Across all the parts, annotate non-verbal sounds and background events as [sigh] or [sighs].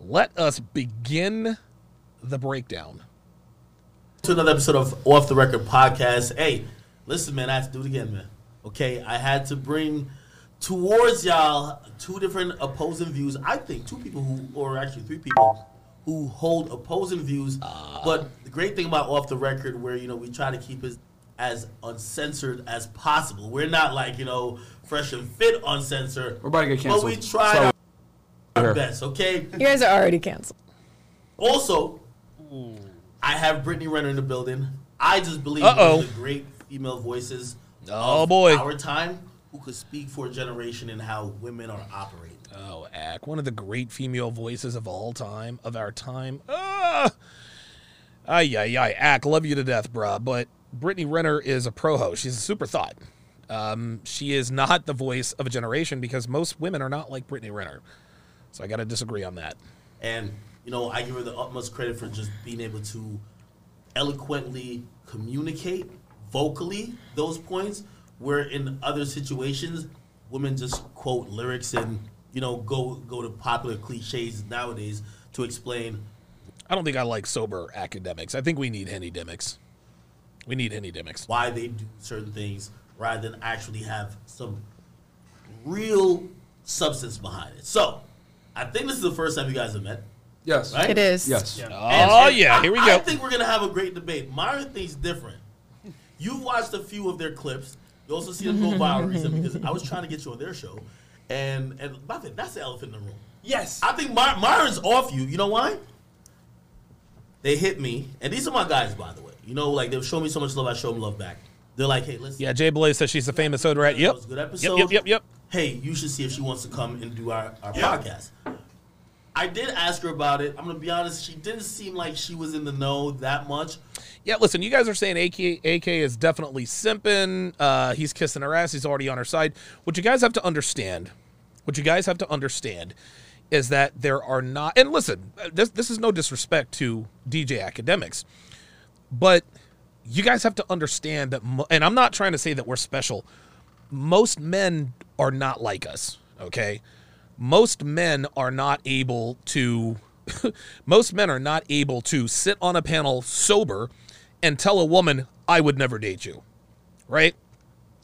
let us begin the breakdown. to another episode of Off the Record podcast. Hey, listen, man, I have to do it again, man. Okay, I had to bring towards y'all two different opposing views. I think two people who, or actually three people who hold opposing views. Ah. but the great thing about Off the Record, where you know we try to keep it as uncensored as possible. We're not like you know fresh and fit uncensored. We're about to get canceled. But we canceled. try So- our Here. best. Okay. You guys are already canceled. Also, I have Brittany Renner in the building. I just believe Uh-oh. one of the great female voices Oh, of boy. our time who could speak for a generation and how women are operating. Oh, Ack, one of the great female voices of all time, of our time. Ah! Ay, ay, ay. Ack, love you to death, bruh. But Brittany Renner is a pro host. She's a super thought. Um, she is not the voice of a generation because most women are not like Brittany Renner. So I got to disagree on that. And, you know, I give her the utmost credit for just being able to eloquently communicate vocally those points where in other situations women just quote lyrics and you know go go to popular cliches nowadays to explain I don't think I like sober Akademiks. I think we need henny demics. We need henny demics. why they do certain things rather than actually have some real substance behind it. So, I think this is the first time you guys have met, Yes. right? It is. Yes. Oh, and- Oh, and yeah. I- Here we go. I go. think we're gonna have a great debate. Myron thinks different. You've watched a few of their clips. You also see them [laughs] go viral recently because I was trying to get you on their show, and and I think that's the elephant in the room. Yes. I think My- Myron's off you. You know why? They hit me, and these are my guys, by the way. You know, like they've shown me so much love, I show them love back. They're like, hey, listen. Yeah, Jay Blaze says she's a famous soda rat. That Yep. was a good Yep, episode. yep, yep, yep. Hey, you should see if she wants to come and do our, our podcast. I did ask her about it. I'm gonna be honest, she didn't seem like she was in the know that much. Yeah, listen, you guys are saying AK, AK is definitely simping. Uh, he's kissing her ass. He's already on her side. What you guys have to understand, what you guys have to understand is that there are not, and listen, this, this is no disrespect to DJ Akademiks, but you guys have to understand that, mo- and I'm not trying to say that we're special. Most men are not like us, okay? Most men are not able to, [laughs] most men are not able to sit on a panel sober and tell a woman, I would never date you, right?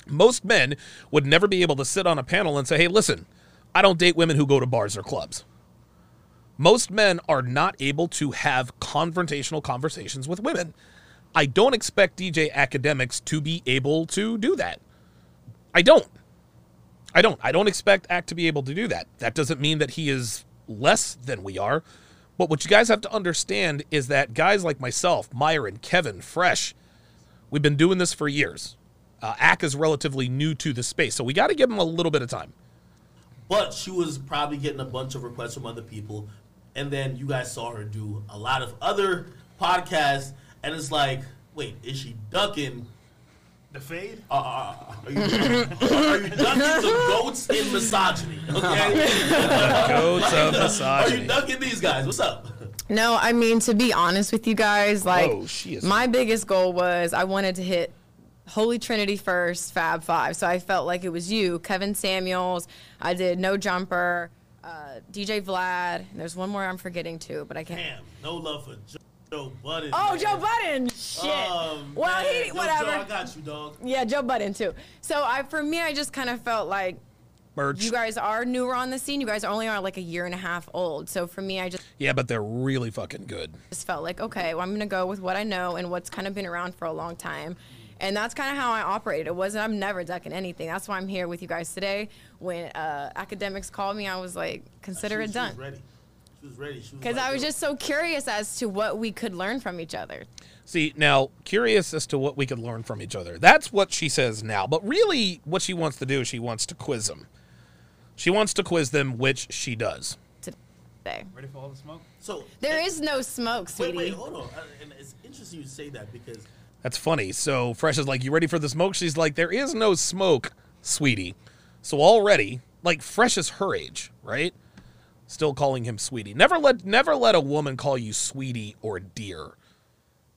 Most men would never be able to sit on a panel and say, hey, listen, I don't date women who go to bars or clubs. Most men are not able to have confrontational conversations with women. I don't expect DJ Akademiks to be able to do that. I don't. I don't. I don't expect Act to be able to do that. That doesn't mean that he is less than we are. But what you guys have to understand is that guys like myself, Myron, Kevin, Fresh, we've been doing this for years. Uh, Ack is relatively new to the space, so we got to give him a little bit of time. But she was probably getting a bunch of requests from other people. And then you guys saw her do a lot of other podcasts. And it's like, wait, is she ducking? The fade? Uh, uh, are, you, are you ducking the goats in misogyny? Okay? [laughs] Goats of misogyny. Are you misogyny. ducking these guys? What's up? No, I mean to be honest with you guys, like Oh, she is- my biggest goal was I wanted to hit Holy Trinity first, Fab Five. So I felt like it was you, Kevin Samuels. I did No Jumper, uh, DJ Vlad. And there's one more I'm forgetting too, but I can't. Damn, no love for Joe, Joe Budden. Oh, man. Joe Budden. Shit. Oh, well, man. he Yo, whatever. Joe, I got you, dog. yeah, Joe Budden too. So I, for me, I just kind of felt like Merch. you guys are newer on the scene. You guys are only are like a year and a half old. So for me, I just Yeah, but they're really fucking good. just felt like, okay, well, I'm going to go with what I know and what's kind of been around for a long time. And that's kind of how I operated. It wasn't, I'm never ducking anything. That's why I'm here with you guys today. When uh, Akademiks called me, I was like, consider it done. Ready. She was ready. Because like, I was just so curious as to what we could learn from each other. See, now, curious as to what we could learn from each other. That's what she says now. But really, what she wants to do is she wants to quiz them. She wants to quiz them, which she does. Today. Ready for all the smoke? So There is no smoke, sweetie. wait, wait, hold on. Uh, And it's interesting you say that because That's funny. So Fresh is like, "You ready for the smoke?" She's like, "There is no smoke, sweetie." So already, like Fresh is her age, right? Still calling him sweetie. Never let never let a woman call you sweetie or dear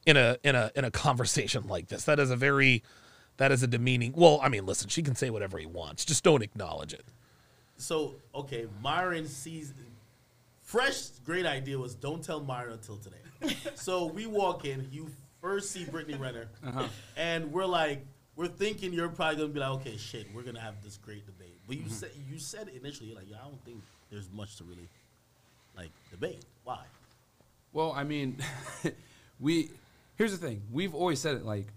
in a in a in a conversation [laughs] like this. That is a very that is a demeaning. Well, I mean, listen, she can say whatever he wants. Just don't acknowledge it. so okay, Myron sees Fresh, great idea was don't tell Myron until today. [laughs] so we walk in, you first see Brittany Renner, Uh-huh. and we're like, we're thinking you're probably gonna be like, okay, shit, we're gonna have this great debate. But you Mm-hmm. said you said initially, like, yeah, I don't think there's much to really like debate. Why? Well, I mean, [laughs] we here's the thing. We've always said it like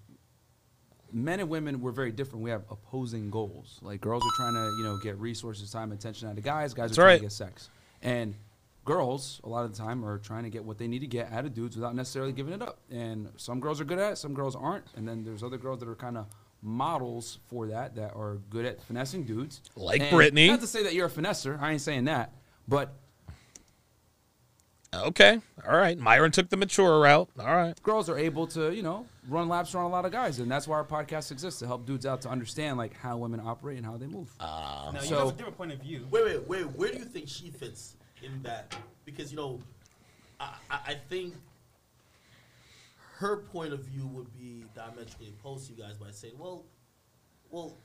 men and women we're very different. We have opposing goals. Like girls are trying to, you know, get resources, time, attention out of guys. Guys That's are trying right. to get sex. And girls, a lot of the time, are trying to get what they need to get out of dudes without necessarily giving it up. And some girls are good at it, some girls aren't. And then there's other girls that are kind of models for that that are good at finessing dudes. Like And Brittany. Not to say that you're a finesser. I ain't saying that. But Okay. All right. Myron took the mature route. All right. girls are able to, you know, run laps around a lot of guys, and that's why our podcast exists to help dudes out to understand like how women operate and how they move. Ah. Now, you So- have a different point of view. Wait, wait, wait. Where do you think she fits in that? Because you know, I, I, I think her point of view would be diametrically opposed to you guys by saying, "Well, well,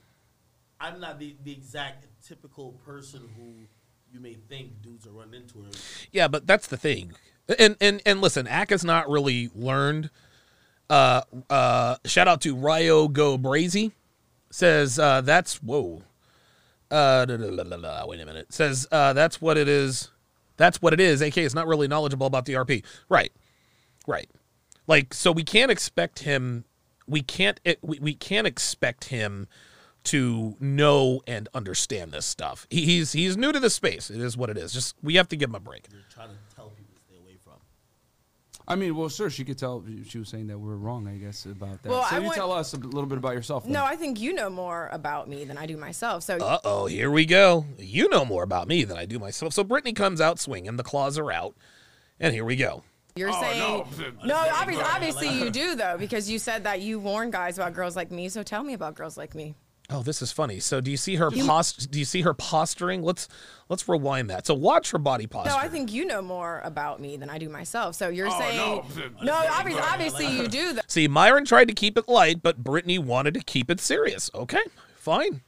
I'm not the, the exact typical person who you may think dudes are running into her." Yeah, but that's the thing. And and and listen, Ak has not really learned. Uh, uh, shout out to Ryo Go Brazy. Says uh, that's whoa. Uh, da, da, da, wait a minute. Says uh, that's what it is. That's what it is. AK is not really knowledgeable about the RP. Right, right. Like so, we can't expect him. We can't. We we can't expect him to know and understand this stuff. He, he's he's new to the space. It is what it is. Just we have to give him a break. You're trying to tell people to stay away from. I mean, well, sure, she could tell. She was saying that we're wrong, I guess, about that. Well, so I you want- tell us a little bit about yourself. then. No, I think you know more about me than I do myself. So Uh oh, here we go. You know more about me than I do myself. So Brittany comes out swinging, the claws are out, and here we go. You're saying no. [laughs] obviously, obviously you do though, because you said that you warn guys about girls like me. So tell me about girls like me. Oh, this is funny. So do you see her post? Do you see her posturing? Let's let's rewind that. So watch her body posture. No, I think you know more about me than I do myself. So you're saying [laughs] no. no. obviously, obviously you do though. See, Myron tried to keep it light, but Brittany wanted to keep it serious. Okay, fine,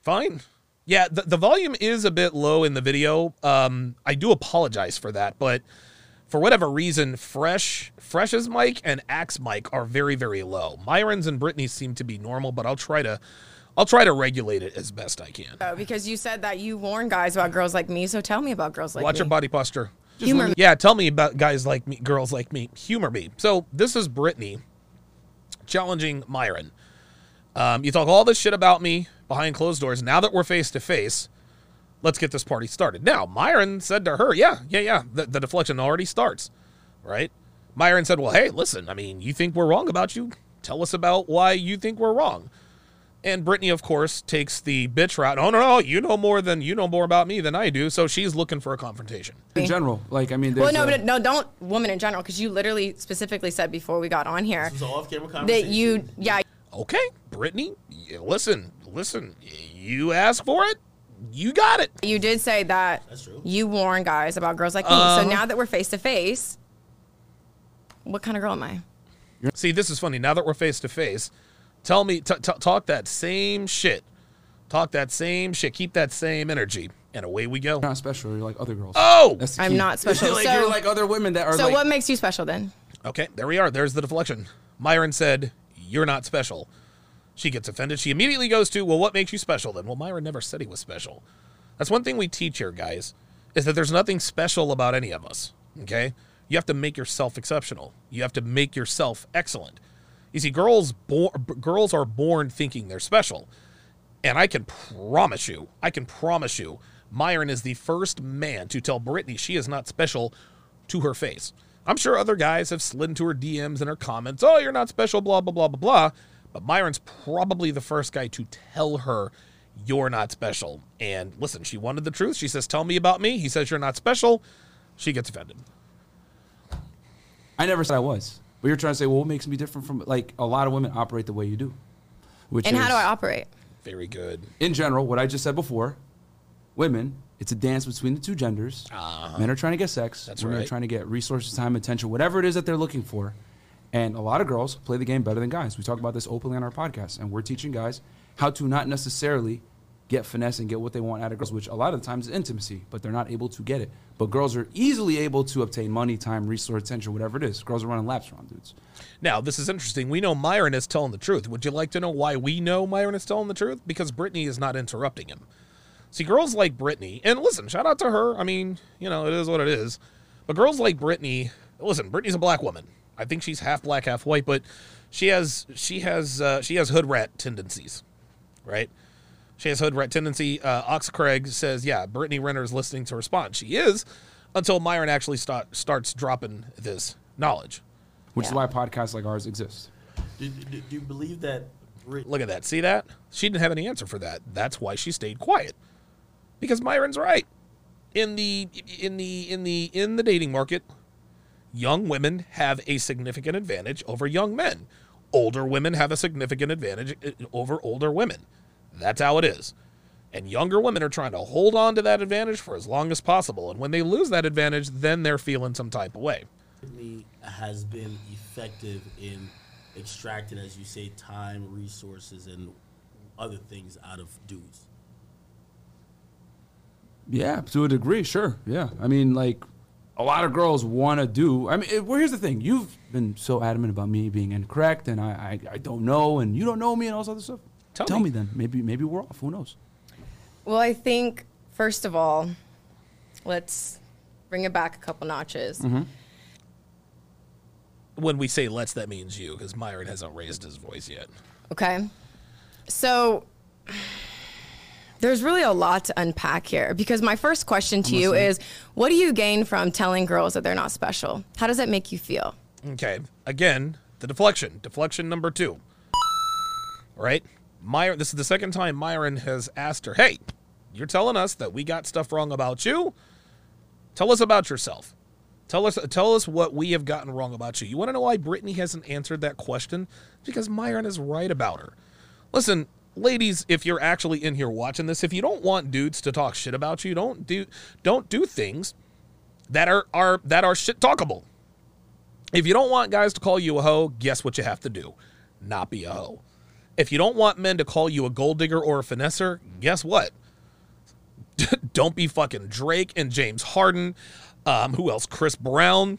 fine. Yeah, the, the volume is a bit low in the video. Um, I do apologize for that, but for whatever reason, Fresh, Fresh's mic and Axe mic are very, very low. Myron's and Brittany's seem to be normal, but I'll try to, I'll try to regulate it as best I can. though, Because you said that you warn guys about girls like me. So tell me about girls like Watch me. your body posture. Humor me. Yeah, tell me about guys like me, girls like me. Humor me. So this is Brittany challenging Myron. Um, you talk all this shit about me behind closed doors. Now that we're face to face, let's get this party started. Now, Myron said to her, "Yeah, yeah, yeah." The, the deflection already starts, right? Myron said, "Well, hey, listen. I mean, you think we're wrong about you? Tell us about why you think we're wrong." And Brittany, of course, takes the bitch route. Oh no, no, you know more than you know more about me than I do. So she's looking for a confrontation. in general, like I mean, Well, no, a- but no, don't woman in general, because you literally specifically said before we got on here This was an off-camera that you, yeah, Okay, Brittany, listen, listen. You ask for it, you got it. you did say that That's true. you warn guys about girls like me. Uh-huh. So now that we're face to face, what kind of girl am I? See, this is funny. Now that we're face to face, tell me, t- t- talk that same shit. Talk that same shit. Keep that same energy, and away we go. you're not special. You're like other girls. Oh, That's the I'm key. not [laughs] special. like So- you're like other women that are So like. what makes you special then? okay. There we are. There's the deflection. Myron said, "You're not special." She gets offended. She immediately goes to, "Well, what makes you special then?" Well, Myron never said he was special. That's one thing we teach here, guys, is that there's nothing special about any of us. Okay? You have to make yourself exceptional. You have to make yourself excellent. You see, girls bor- b- girls are born thinking they're special. And I can promise you, I can promise you, Myron is the first man to tell Brittany she is not special to her face. I'm sure other guys have slid into her DMs and her comments, oh, you're not special, blah, blah, blah, blah, blah. But Myron's probably the first guy to tell her you're not special. And listen, she wanted the truth. She says, tell me about me. He says, you're not special. She gets offended. I never said I was, but you're trying to say, well, what makes me different from like a lot of women operate the way you do, which And is how do I operate? Very good. in general what I just said before. Women, it's a dance between the two genders. Ah. Men are trying to get sex. That's women right. are trying to get resources, time, attention, whatever it is that they're looking for. And a lot of girls play the game better than guys. We talk about this openly on our podcast, and we're teaching guys how to not necessarily get finesse and get what they want out of girls, which a lot of the times is intimacy, but they're not able to get it. But girls are easily able to obtain money, time, resource, attention, whatever it is. Girls are running laps around dudes. Now, this is interesting. We know Myron is telling the truth. Would you like to know why we know Myron is telling the truth? Because Brittany is not interrupting him. See, girls like Brittany, and listen, shout out to her. I mean, you know, it is what it is. But girls like Brittany, listen, Brittany's a black woman. I think she's half black, half white, but she has she has uh, she has hood rat tendencies, right? She has hood rat tendency. Uh, Ox Craig says, yeah, Brittany Renner is listening to respond. She is until Myron actually start, starts dropping this knowledge. Which is why podcasts like ours exist. Do, do, do you believe that? Brit- Look at that. See that? She didn't have any answer for that. That's why she stayed quiet. Because Myron's right. In the in the in the in the dating market, young women have a significant advantage over young men. Older women have a significant advantage uh, over older women. That's how it is. And younger women are trying to hold on to that advantage for as long as possible. And when they lose that advantage, then they're feeling some type of way. Brittany has been effective in extracting, as you say, time, resources, and other things out of dudes. Yeah, to a degree, sure. Yeah, I mean, like a lot of girls want to do. I mean, it, well, here's the thing: you've been so adamant about me being incorrect, and I, I, I don't know, and you don't know me, and all this other stuff. Tell me. me then. Maybe, maybe we're off. Who knows? Well, I think first of all, let's bring it back a couple notches. Mm-hmm. When we say let's, that means you, because Myron hasn't raised his voice yet. Okay. So there's really a lot to unpack here because my first question to you is what do you gain from telling girls that they're not special? How does that make you feel? Okay. Again, the deflection. Deflection number two. Right? Myron, this is the second time Myron has asked her, hey, you're telling us that we got stuff wrong about you? Tell us about yourself. Tell us tell us what we have gotten wrong about you. You want to know why Brittany hasn't answered that question? Because Myron is right about her. Listen, ladies, if you're actually in here watching this, if you don't want dudes to talk shit about you, don't do don't do things that are are that are shit talkable. If you don't want guys to call you a hoe, guess what you have to do? Not be a hoe. If you don't want men to call you a gold digger or a finesser, guess what? [laughs] don't be fucking Drake and James Harden. Um, who else? Chris Brown.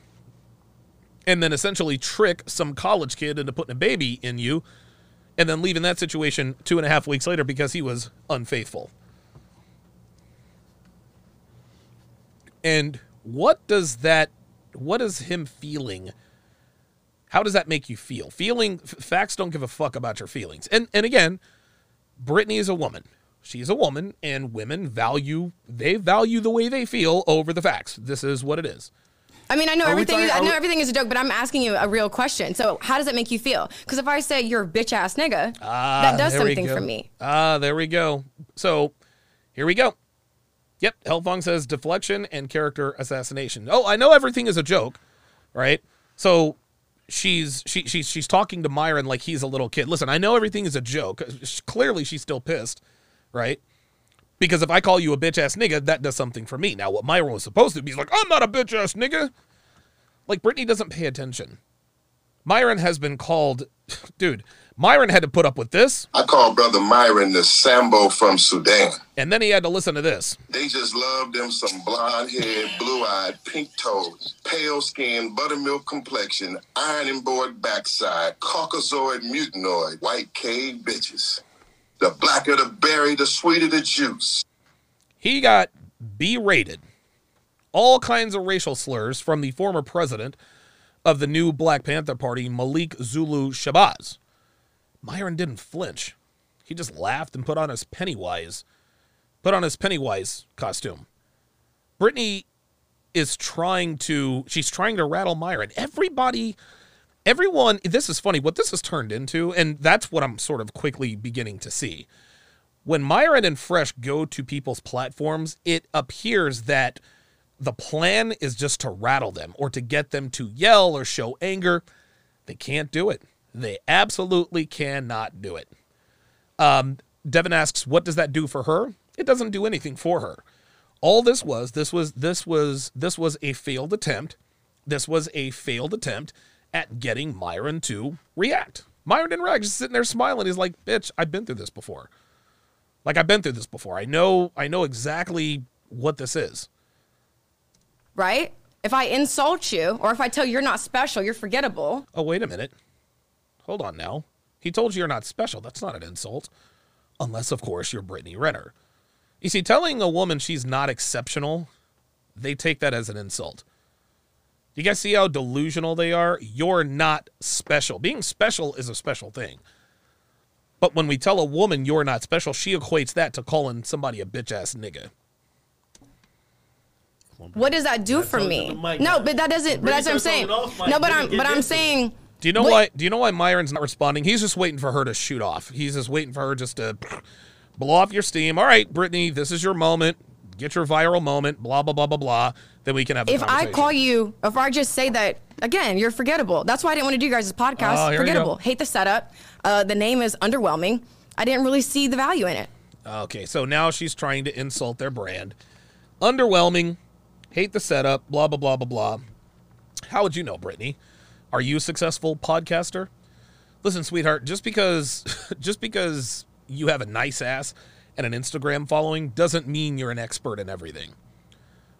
And then essentially trick some college kid into putting a baby in you and then leaving that situation two and a half weeks later because he was unfaithful. And what does that, what is him feeling? How does that make you feel? Feeling, facts don't give a fuck about your feelings. And, and again, Brittany is a woman. She's a woman, and women value, they value the way they feel over the facts. This is what it is. I mean, I know Are everything. talking- is, I know we- everything is a joke, but I'm asking you a real question. So, how does that make you feel? Because if I say you're a bitch ass nigga, that does something for me. Ah, there we go. So here we go. Yep, Hellfong says deflection and character assassination. Oh, I know everything is a joke, right? So she's she, she's she's talking to Myron like he's a little kid. Listen, I know everything is a joke. Clearly, she's still pissed, right? Because if I call you a bitch ass nigga, that does something for me. Now, what Myron was supposed to be is like, I'm not a bitch ass nigga. Like Brittany doesn't pay attention. Myron has been called, [laughs] dude. Myron had to put up with this, I call Brother Myron the Sambo from Sudan. and then he had to listen to this. They just love them some blonde haired, blue eyed, pink toes, pale skin, buttermilk complexion, ironing board backside, caucasoid mutanoid, white cave bitches. The blacker the berry, the sweeter the juice. He got berated. All kinds of racial slurs from the former president of the new Black Panther Party, Malik Zulu Shabazz. Myron didn't flinch. He just laughed and put on his Pennywise, put on his Pennywise costume. Brittany is trying to, she's trying to rattle Myron. Everybody, everyone, this is funny. What this has turned into, and that's what I'm sort of quickly beginning to see when Myron and Fresh go to people's platforms, it appears that the plan is just to rattle them or to get them to yell or show anger. They can't do it. They absolutely cannot do it. Um, Devin asks, "What does that do for her?" It doesn't do anything for her. All this was, this was, this was, this was a failed attempt. This was a failed attempt at getting Myron to react. Myron didn't react, just sitting there smiling. He's like, "Bitch, I've been through this before." Like I've been through this before. I know I know exactly what this is. right? If I insult you or if I tell you you're not special, you're forgettable. Oh, wait a minute. Hold on now. He told you you're not special. That's not an insult. Unless, of course, you're Brittany Renner. You see, telling a woman she's not exceptional, they take that as an insult. Do you guys see how delusional they are? You're not special. Being special is a special thing. But when we tell a woman you're not special, she equates that to calling somebody a bitch ass nigga. What does that do for me? mic No, but that doesn't. But that's what I'm saying. off, No, but I'm but I'm saying. Do you know What- why? Do you know why Myron's not responding? He's just waiting for her to shoot off. He's just waiting for her just to blow off your steam. All right, Brittany, this is your moment. Get your viral moment. Blah blah blah blah blah. Then we can have. A If I call you, if I just say that again, you're forgettable. That's why I didn't want to do you guys' podcast. Go. forgettable. Hate the setup. Uh, the name is underwhelming. I didn't really see the value in it. Okay, so now she's trying to insult their brand. Underwhelming. Hate the setup. Blah blah blah blah blah. How would you know, Brittany? Are you a successful podcaster? Listen, sweetheart, just because [laughs] just because you have a nice ass and an Instagram following doesn't mean you're an expert in everything.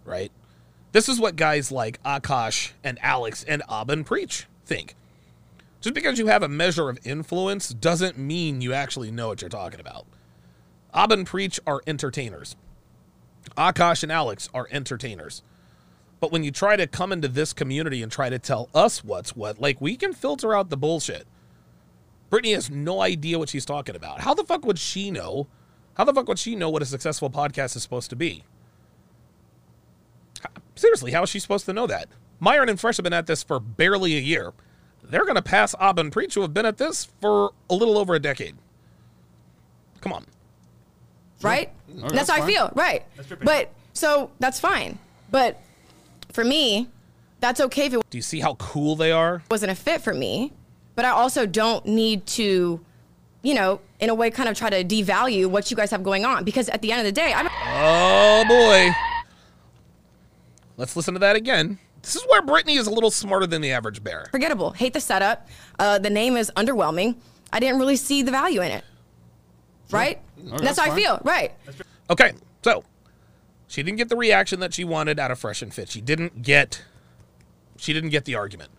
Right? This is what guys like Akash and Alex and Aba and Preach think. Just because you have a measure of influence doesn't mean you actually know what you're talking about. Aba and Preach are entertainers. Akash and Alex are entertainers. But when you try to come into this community and try to tell us what's what, like we can filter out the bullshit. Brittany has no idea what she's talking about. How the fuck would she know? How the fuck would she know what a successful podcast is supposed to be? Seriously, how is she supposed to know that? Myron and Fresh have been at this for barely a year. They're going to pass Aba and Preach, who have been at this for a little over a decade. Come on. right? Okay, that's, that's how I feel, right? But so that's fine. But for me, that's okay if it Do you see how cool they are? wasn't a fit for me. But I also don't need to, you know, in a way, kind of try to devalue what you guys have going on because at the end of the day, I'm Oh boy. Let's listen to that again. This is where Brittany is a little smarter than the average bear. forgettable. Hate the setup. Uh, the name is underwhelming. I didn't really see the value in it. Right? Okay, that's how I feel. Right. Okay, so she didn't get the reaction that she wanted out of Fresh and Fit. She didn't get she didn't get the argument.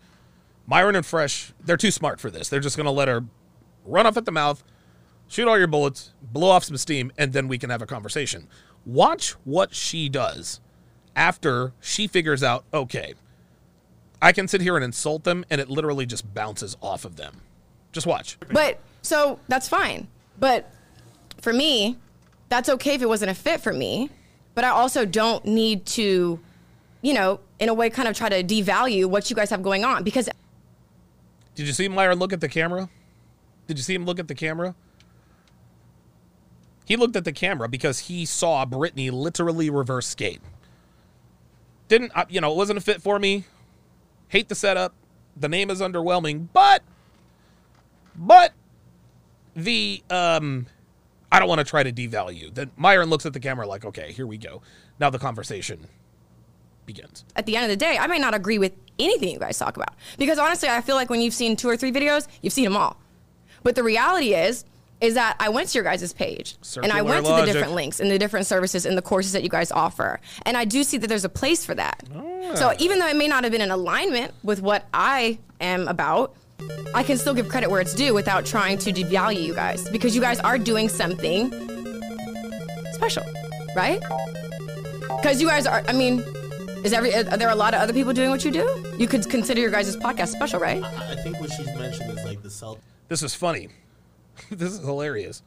Myron and Fresh, they're too smart for this. They're just gonna let her run off at the mouth, shoot all your bullets, blow off some steam, and then we can have a conversation. Watch what she does after she figures out, okay, I can sit here and insult them, and it literally just bounces off of them. Just watch. But so that's fine. But for me, that's okay if it wasn't a fit for me. But I also don't need to, you know, in a way, kind of try to devalue what you guys have going on because Did you see Myron look at the camera? Did you see him look at the camera? He looked at the camera because he saw Brittany literally reverse skate. Didn't, uh, you know, it wasn't a fit for me. Hate the setup. The name is underwhelming, but, but the, um, I don't want to try to devalue. Then Myron looks at the camera like, okay, here we go. Now the conversation begins. at the end of the day, I may not agree with anything you guys talk about. Because honestly, I feel like when you've seen two or three videos, you've seen them all. But the reality is, is that I went to your guys' page and I Circular went to the different links and the different services and the courses that you guys offer. And I do see that there's a place for that. So ah. even though it may not have been in alignment with what I am about, I can still give credit where it's due without trying to devalue you guys because you guys are doing something special, right? Because you guys are, I mean, is every are there a lot of other people doing what you do? You could consider your guys' podcast special, right? I I think what she's mentioned is like the self. This is funny. [laughs] this is hilarious.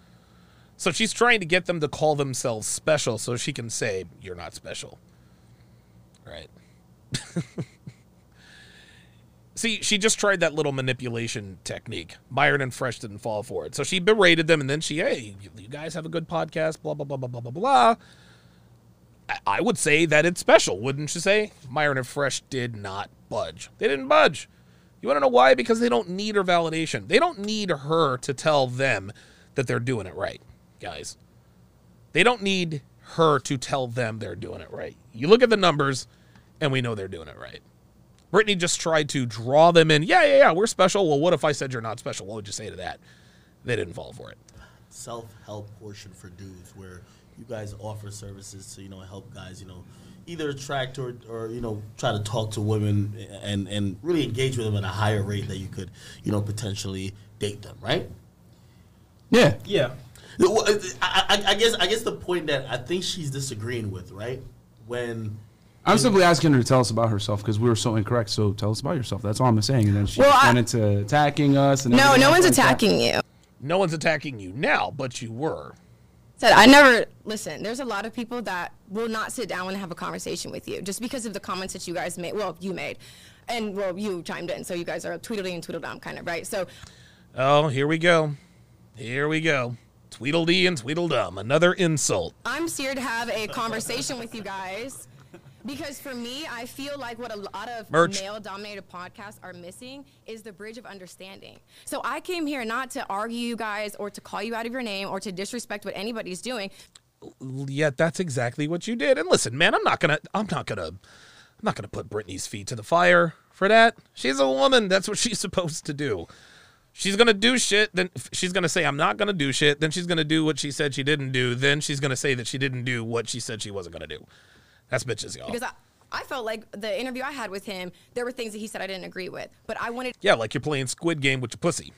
So she's trying to get them to call themselves special so she can say, You're not special. Right. [laughs] See, she just tried that little manipulation technique. Myron and Fresh didn't fall for it. So she berated them and then she, hey, you, guys have a good podcast, blah, blah, blah, blah, blah, blah, blah. I would say that it's special, wouldn't you say? Myron and Fresh did not budge. They didn't budge. You want to know why? Because they don't need her validation. They don't need her to tell them that they're doing it right, guys. They don't need her to tell them they're doing it right. You look at the numbers, and we know they're doing it right. Brittany just tried to draw them in. Yeah, yeah, yeah, we're special. Well, what if I said you're not special? What would you say to that? They didn't fall for it. self help portion for dudes where you guys offer services to you know help guys you know either attract or, or you know try to talk to women and and really engage with them at a higher rate that you could you know potentially date them right Yeah. Yeah. I, I, I guess I guess the point that I think she's disagreeing with right when I'm simply asking her to tell us about herself because we were so incorrect. So tell us about yourself. That's all I'm saying. And then she Well, I- went into attacking us. And No, no one's like that. attacking you. No one's attacking you now, but you were. Said I never listen. There's a lot of people that will not sit down and have a conversation with you just because of the comments that you guys made. Well, you made, and well, you chimed in. So you guys are Tweedledee and Tweedledum kind of right. So Oh, here we go. Here we go. Tweedledee and Tweedledum. Another insult. I'm here to have a conversation with you guys. Because for me, I feel like what a lot of male-dominated podcasts are missing is the bridge of understanding. So I came here not to argue you guys or to call you out of your name or to disrespect what anybody's doing. Yet that's exactly what you did. And listen, man, I'm not gonna I'm not gonna I'm not gonna put Brittany's feet to the fire for that. She's a woman. That's what [laughs] she's supposed to do. She's gonna do shit, then she's gonna say I'm not gonna do shit, then she's gonna do what she said she didn't do, then she's gonna say that she didn't do what she said she wasn't gonna do. That's bitches, y'all. Because I, I felt like the interview I had with him, there were things that he said I didn't agree with, but I wanted Yeah, like you're playing Squid Game with your pussy.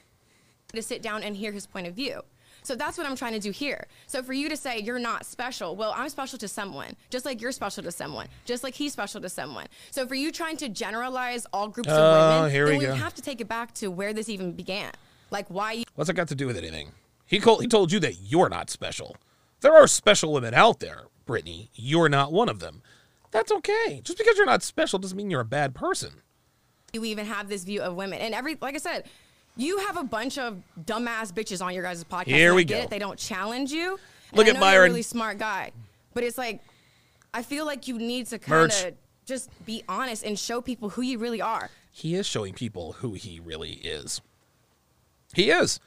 to sit down and hear his point of view. So that's what I'm trying to do here. So for you to say you're not special, well, I'm special to someone, just like you're special to someone, just like he's special to someone. So for you trying to generalize all groups Oh, of uh, women, here then we we have to take it back to where this even began. Like why you What's that got to do with anything? He called, he told you that you're not special. There are special women out there, Brittany. You're not one of them. That's okay. Just because you're not special doesn't mean you're a bad person. you even have this view of women. And every like I said, you have a bunch of dumbass bitches on your guys' podcast. Here we go. It. They don't challenge you. Look at know you're a Myron. really smart guy, but it's like I feel like you need to kind of just be honest and show people who you really are. He is showing people who he really is. He is.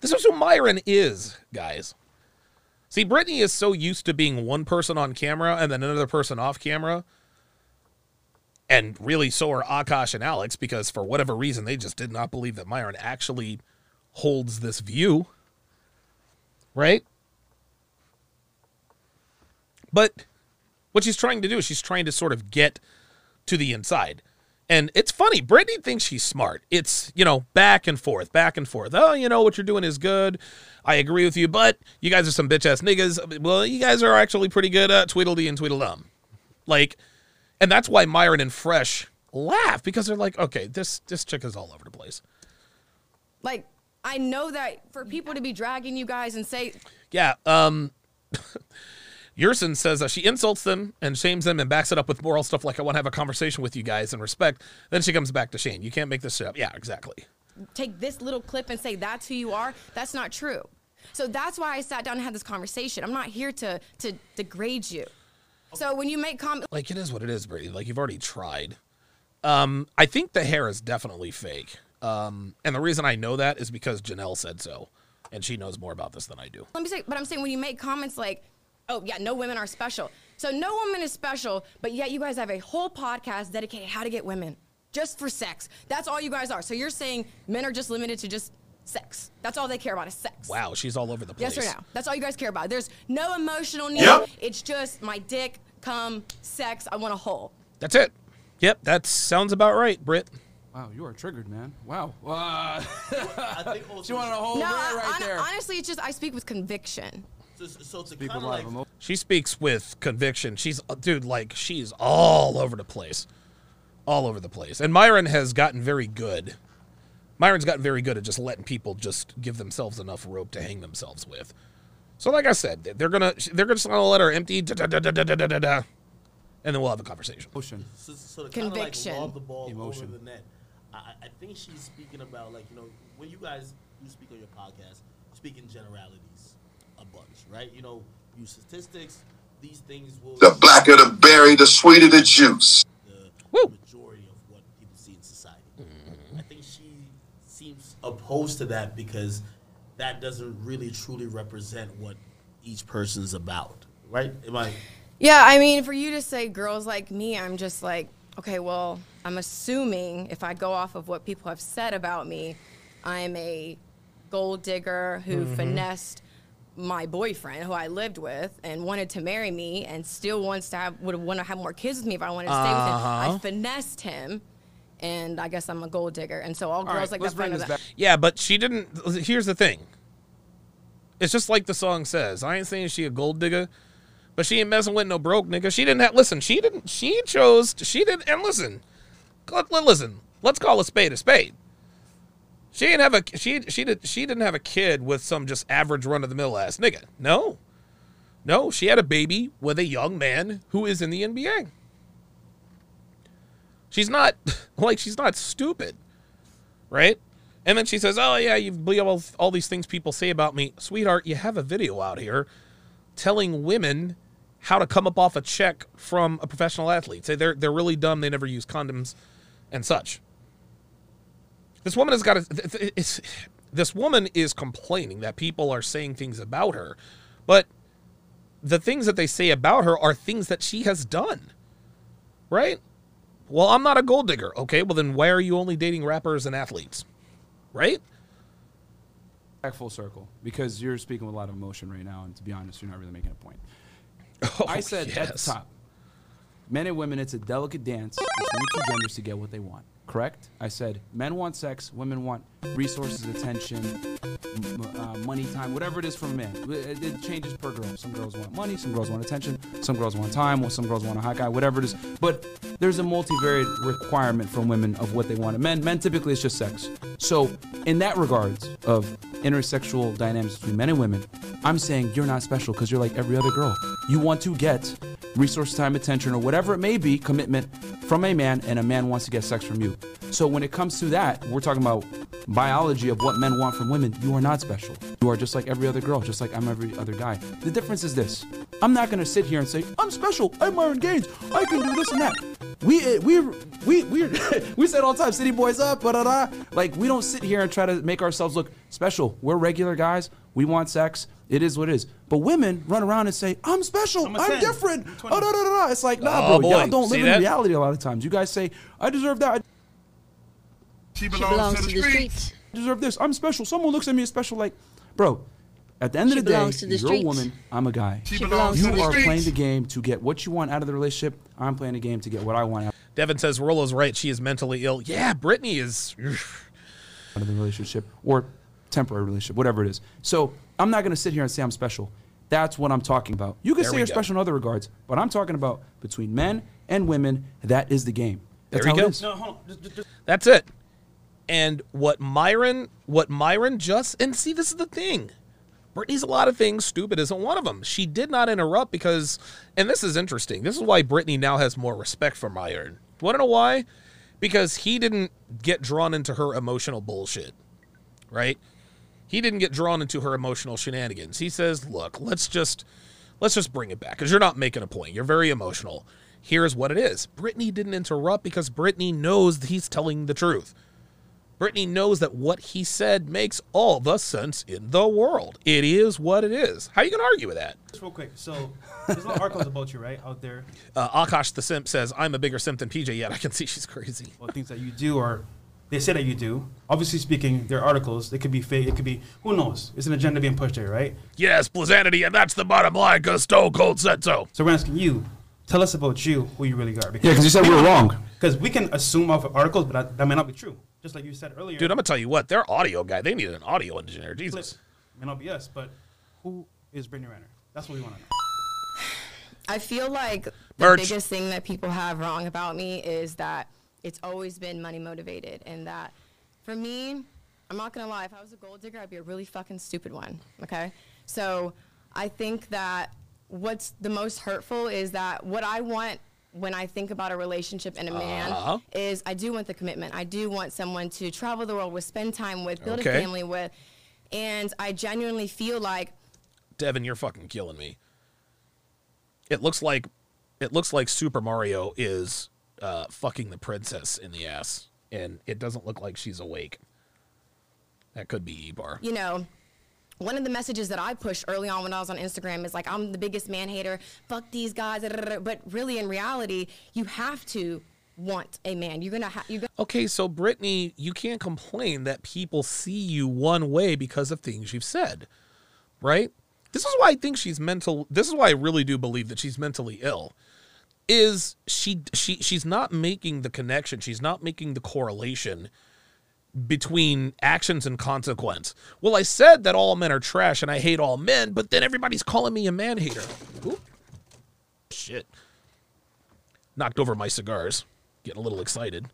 This is who Myron is, guys. See, Brittany is so used to being one person on camera and then another person off camera. And really, so are Akash and Alex because for whatever reason, they just did not believe that Myron actually holds this view. Right? But what she's trying to do is she's trying to sort of get to the inside. And it's funny, Brittany thinks she's smart. It's, you know, back and forth, back and forth. Oh, you know, what you're doing is good. I agree with you, but you guys are some bitch ass niggas. Well, you guys are actually pretty good at Tweedledee and Tweedledum. Like, and that's why Myron and Fresh laugh because they're like, okay, this this chick is all over the place. Like I know that for people to be dragging you guys and say Yeah, um [laughs] Yerson says uh, she insults them and shames them and backs it up with moral stuff like I want to have a conversation with you guys and respect. Then she comes back to Shane. You can't make this shit up. Yeah, exactly. take this little clip and say that's who you are, that's not true. So that's why I sat down and had this conversation. I'm not here to to degrade you. So when you make comments Like it is what it is, Brady. Like you've already tried. Um, I think the hair is definitely fake. Um, and the reason I know that is because Janelle said so, and she knows more about this than I do. let me say, but I'm saying when you make comments like, "Oh yeah, no women are special," so no woman is special, but yet you guys have a whole podcast dedicated how to get women just for sex. That's all you guys are. So you're saying men are just limited to just sex. That's all they care about is sex. Wow, she's all over the place. Yes or no? That's all you guys care about. There's no emotional need. Yep. It's just my dick, cum, sex. I want a hole. That's it. Yep, that sounds about right, Britt. Wow, you are triggered, man. Wow. Uh, [laughs] I think she wanted a whole no, rant I- right hon- there. honestly, it's just I speak with conviction. So, so to kind of like of. She speaks with conviction. She's uh, dude, like she's all over the place, all over the place. And Myron has gotten very good. Myron's gotten very good at just letting people just give themselves enough rope to hang themselves with. So, like I said, they're gonna they're just gonna let her empty, da, da, da, da, da, da, da, da, and then we'll have a conversation. Emotion. So, so to kind of like Conviction. the ball Emotion. over the net. I, I- I think she's speaking about like you know when you guys you speak on your podcast, you speak in generalities a bunch, right? You know, use statistics. These things will The blacker the berry, the sweeter the juice. the Woo. majority of what people see in society. Mm-hmm. I think she seems opposed to that because that doesn't really truly represent what each person's about, right? Am I? Yeah, I mean, for you to say girls like me, I'm just like, okay, well, I'm assuming if I go off of what people have said about me, I'm a gold digger who mm-hmm. finessed my boyfriend who I lived with and wanted to marry me and still wants to have would want to have more kids with me if I wanted to stay with him. Uh-huh. I finessed him, and I guess I'm a gold digger. And so all girls right, like that that. back. Yeah, but she didn't. Here's the thing. It's just like the song says. I ain't saying she a gold digger, but she ain't messing with no broke nigga. She didn't have. Listen, she didn't. She chose. She didn't. And listen, listen. Let's call a spade a spade. She didn't have a. She she did. She didn't have a kid with some just average run of the mill ass nigga. No, no. She had a baby with a young man who is in the NBA. She's not [laughs] like she's not stupid right? And then she says, "Oh yeah, you believe all, all these things people say about me, sweetheart. You have a video out here telling women how to come up off a check from a professional athlete. Say they're they're really dumb. They never use condoms and such. This woman has got a. It's, this woman is complaining that people are saying things about her, but the things that they say about her are things that she has done, right? Well, I'm not a gold digger. Okay, well then why are you only dating rappers and athletes? Right? back full circle because you're speaking with a lot of emotion right now, and to be honest, you're not really making a point. [laughs] Oh, I said at the top, men and women, it's a delicate dance between two genders to get what they want. Correct? I said men want sex, women want resources, attention, uh, money, time, whatever it is from a man. It, it changes per girl. Some girls want money, some girls want attention, some girls want time, or some girls want a hot guy, whatever it is. But there's a multivariate requirement from women of what they want. Men, men typically it's just sex. So in that regards of intersexual dynamics between men and women, I'm saying you're not special because you're like every other girl. You want to get resource, time, attention, or whatever it may be, commitment from a man, and a man wants to get sex from you. So when it comes to that, we're talking about biology of what men want from women. You are not special. You are just like every other girl, just like I'm every other guy. The difference is this: I'm not gonna sit here and say I'm special. I'm Myron Gaines. I can do this and that. We uh, we we we [laughs] we said all the time, city boys up, da da da. Like we don't sit here and try to make ourselves look special. We're regular guys. We want sex. It is what it is. But women run around and say, "I'm special. I'm a I'm, different." I'm Oh, 20. da, da, da, da. It's like, nah, Oh, bro. boy. Y'all don't See live that? in reality a lot of times. You guys say, "I deserve that. I She She belongs to the streets. deserve this. I'm special." Someone looks at me as special. Like, bro. At the end She of the day, the you're streets. a woman. I'm a guy. She belongs You to the are streets. playing the game to get what you want out of the relationship. I'm playing the game to get what I want out Devin says Rolo's right. She is mentally ill. Yeah, Brittany is. of the relationship or temporary relationship, whatever it is. So I'm not going to sit here and say I'm special. That's what I'm talking about. You can There say you're go. special in other regards, but I'm talking about between men and women. That is the game. That's There how you go. is. No, hold on. Just, just, just, That's it. And what Myron, what Myron just, and see, this is the thing. Brittany's a lot of things. Stupid isn't one of them. She did not interrupt because, and this is interesting. This is why Brittany now has more respect for Myron. Want to know why? Because he didn't get drawn into her emotional bullshit, right? He didn't get drawn into her emotional shenanigans. He says, "Look, let's just, let's just bring it back because you're not making a point. You're very emotional. Here's what it is." Brittany didn't interrupt because Brittany knows he's telling the truth. Brittany knows that what he said makes all the sense in the world. It is what it is. How are you gonna argue with that? just real quick. So, there's a lot of articles about you, right, out there. Uh, Akash the simp says, "I'm a bigger simp than PJ yet. I can see she's crazy." Well, things that you do or they say that you do. Obviously speaking, they're articles. They could be fake. It could be who knows. It's an agenda being pushed there, right? Yes, Blazanity, and that's the bottom line. Cause Stone Cold said so. So we're asking you, tell us about you, who you really are. Yeah, because you said we were wrong. [laughs] Because we can assume off of articles, but that, that may not be true. Just like you said earlier. Dude, I'm gonna tell you what. Their audio guy, they need an audio engineer. Jesus. may not be us, but who is Brittany Renner? That's what we want to know. [sighs] I feel like the Merch. biggest thing that people have wrong about me is that it's always been money motivated, and that for me, I'm not gonna lie. If I was a gold digger, I'd be a really fucking stupid one. Okay, so I think that what's the most hurtful is that what I want when I think about a relationship and a man Uh-huh. is I do want the commitment. I do want someone to travel the world with, spend time with, build Okay. a family with, and I genuinely feel like Devin, you're fucking killing me. It looks like it looks like Super Mario is uh, fucking the princess in the ass, and it doesn't look like she's awake. That could be Ebar. you know, one of the messages that I pushed early on when I was on Instagram is like, I'm the biggest man hater. Fuck these guys. But really, in reality, you have to want a man. You're gonna have. Gonna Okay, so Brittany, you can't complain that people see you one way because of things you've said, right? This is why I think she's mental. This is why I really do believe that she's mentally ill. Is she she she's not making the connection. She's not making the correlation between actions and consequence. Well, I said that all men are trash and I hate all men, but then everybody's calling me a man hater. Oop. Shit. Knocked over my cigars. Getting a little excited.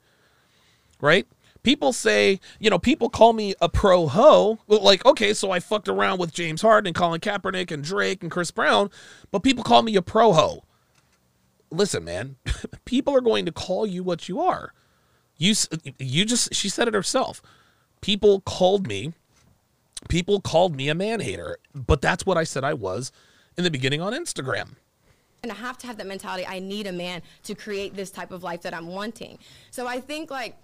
Right? People say, you know, people call me a pro ho. Well, like, okay, so I fucked around with James Harden and Colin Kaepernick and Drake and Chris Brown, but people call me a pro ho. Listen, man, [laughs] people are going to call you what you are. You you just she said it herself. People called me people called me a man hater, but that's what I said I was in the beginning on Instagram. and I have to have that mentality. I need a man to create this type of life that I'm wanting. So I think like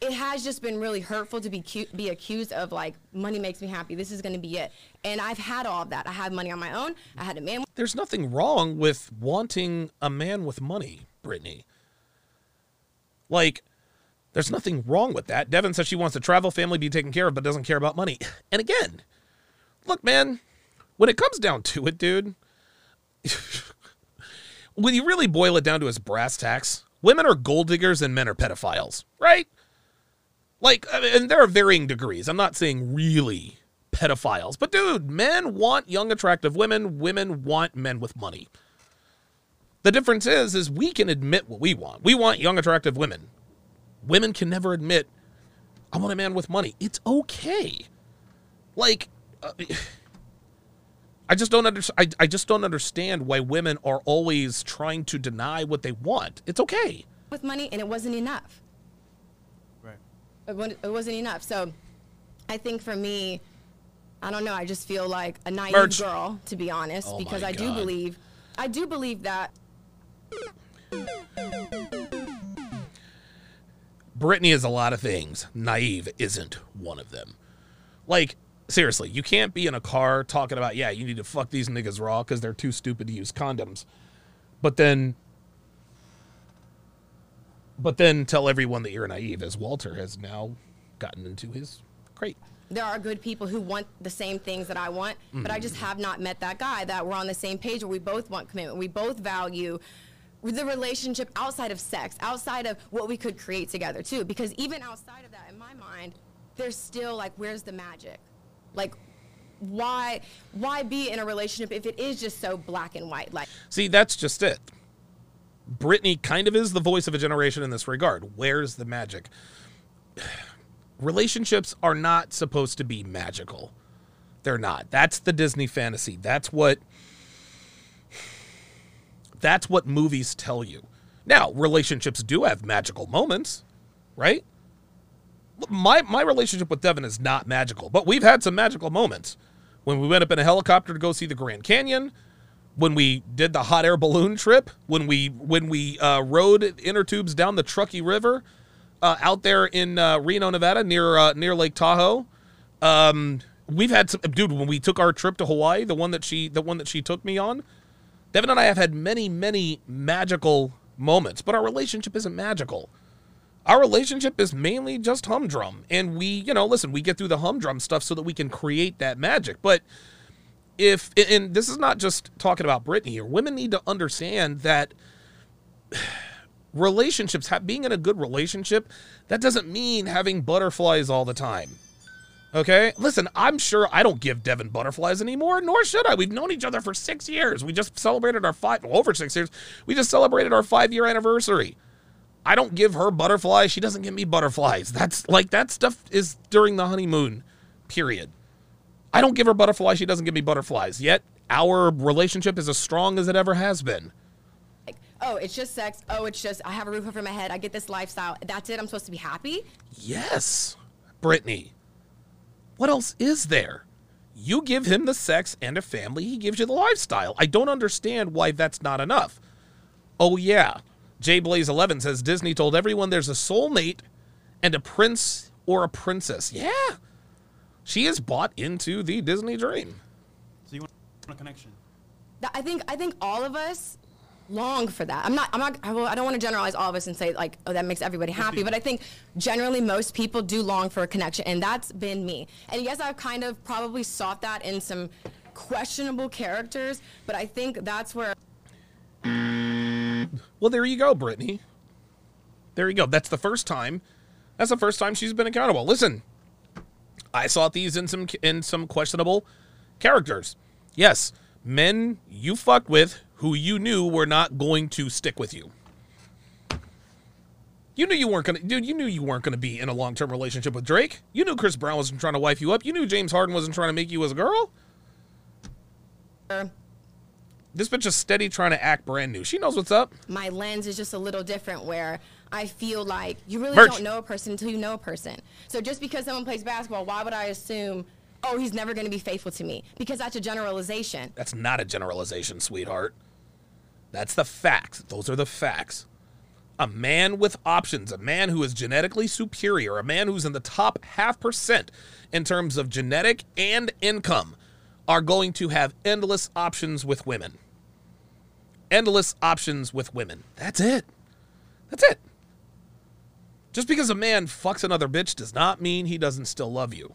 it has just been really hurtful to be cu- be accused of like money makes me happy. This is going to be it. And I've had all of that. I had money on my own. I had a man. There's nothing wrong with wanting a man with money, Brittany. Like, there's nothing wrong with that. Devin says she wants to travel, family be taken care of, but doesn't care about money. [laughs] And again, look, man, when it comes down to it, dude, [laughs] when you really boil it down to its brass tacks, women are gold diggers and men are pedophiles, right? Like, and there are varying degrees. I'm not saying really pedophiles, but dude, men want young, attractive women. Women want men with money. The difference is, is we can admit what we want. We want young, attractive women. Women can never admit, I want a man with money. It's okay. Like, uh, [sighs] I just don't understand. I, I just don't understand why women are always trying to deny what they want. It's okay. with money and it wasn't enough. Right. It, it wasn't enough. So I think for me, I don't know. I just feel like a naive Merch. girl, to be honest, Oh because my I do believe, I do believe that Brittany is a lot of things. Naive isn't one of them. Like, seriously, you can't be in a car talking about, yeah, you need to fuck these niggas raw because they're too stupid to use condoms. But then, but then tell everyone that you're naive, as Walter has now gotten into his crate. there are good people who want the same things that I want, but I just Mm-hmm. have not met that guy that we're on the same page where we both want commitment. We both value the relationship outside of sex, outside of what we could create together too. Because even outside of that, in my mind, there's still like, where's the magic? Like, why why be in a relationship if it is just so black and white? Like, See, that's just it. Brittany kind of is the voice of a generation in this regard. Where's the magic? [sighs] Relationships are not supposed to be magical. They're not. That's the Disney fantasy. That's what that's what movies tell you. Now, relationships do have magical moments, right? My my relationship with Devin is not magical, but we've had some magical moments. When we went up in a helicopter to go see the Grand Canyon, when we did the hot air balloon trip, when we when we uh, rode inner tubes down the Truckee River, uh, out there in uh, Reno, Nevada, near uh, near Lake Tahoe. Um, we've had some dude when we took our trip to Hawaii, the one that she the one that she took me on. Devin and I have had many many magical moments, but our relationship isn't magical. Our relationship is mainly just humdrum, and we, you know, listen, we get through the humdrum stuff so that we can create that magic. But if and this is not just talking about Brittany here, women need to understand that [sighs] relationships, being in a good relationship, that doesn't mean having butterflies all the time. Okay? Listen, I'm sure I don't give Devin butterflies anymore, nor should I. We've known each other for six years. We just celebrated our five, well, over six years. We just celebrated our five year anniversary. I don't give her butterflies. She doesn't give me butterflies. That's like that stuff is during the honeymoon period. I don't give her butterflies. She doesn't give me butterflies. Yet our relationship is as strong as it ever has been. like, oh, it's just sex. Oh, it's just I have a roof over my head. I get this lifestyle. That's it. I'm supposed to be happy. Yes, Brittany. What else is there? You give him the sex and a family, he gives you the lifestyle. I don't understand why that's not enough. Oh, yeah. J Blaze 11 says Disney told everyone there's a soulmate and a prince or a princess. Yeah. She is bought into the Disney dream. So you want a connection. I think I think all of us long for that. I'm not I'm not I, will, I don't want to generalize all of us and say like oh that makes everybody happy, but I think generally most people do long for a connection and that's been me. And yes, I've kind of probably sought that in some questionable characters, but I think that's where Well, there you go, Brittany. There you go. That's the first time. That's the first time she's been accountable. Listen, I saw these in some in some questionable characters. Yes, men you fucked with who you knew were not going to stick with you. You knew you weren't gonna, dude. You knew you weren't gonna be in a long term relationship with Drake. You knew Chris Brown wasn't trying to wife you up. You knew James Harden wasn't trying to make you as a girl. This bitch is steady trying to act brand new. She knows what's up. my lens is just a little different where I feel like you really Merch. don't know a person until you know a person. So just because someone plays basketball, why would I assume, oh, he's never going to be faithful to me? Because that's a generalization. That's not a generalization, sweetheart. That's the facts. Those are the facts. A man with options, a man who is genetically superior, a man who's in the top half percent in terms of genetic and income, are going to have endless options with women. Endless options with women. That's it. That's it. Just because a man fucks another bitch does not mean he doesn't still love you.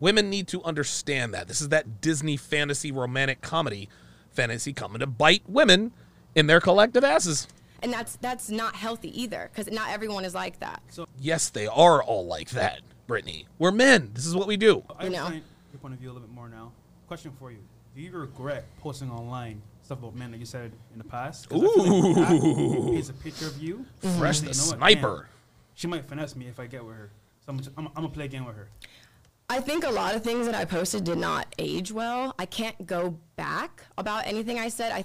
Women need to understand that. This is that Disney fantasy romantic comedy fantasy coming to bite women in their collective asses. And that's that's not healthy either because not everyone is like that. So yes, they are all like that, Brittany. We're men. This is what we do. I You know. understand your point of view a little bit more now. Question for you: Do you regret posting online stuff about men that you said in the past? Ooh, feel like that is a picture of you. Fresh You the know what? sniper. She might finesse me if I get with her. So I'm, I'm, I'm gonna play a game with her. I think a lot of things that I posted did not age well. I can't go back about anything I said. I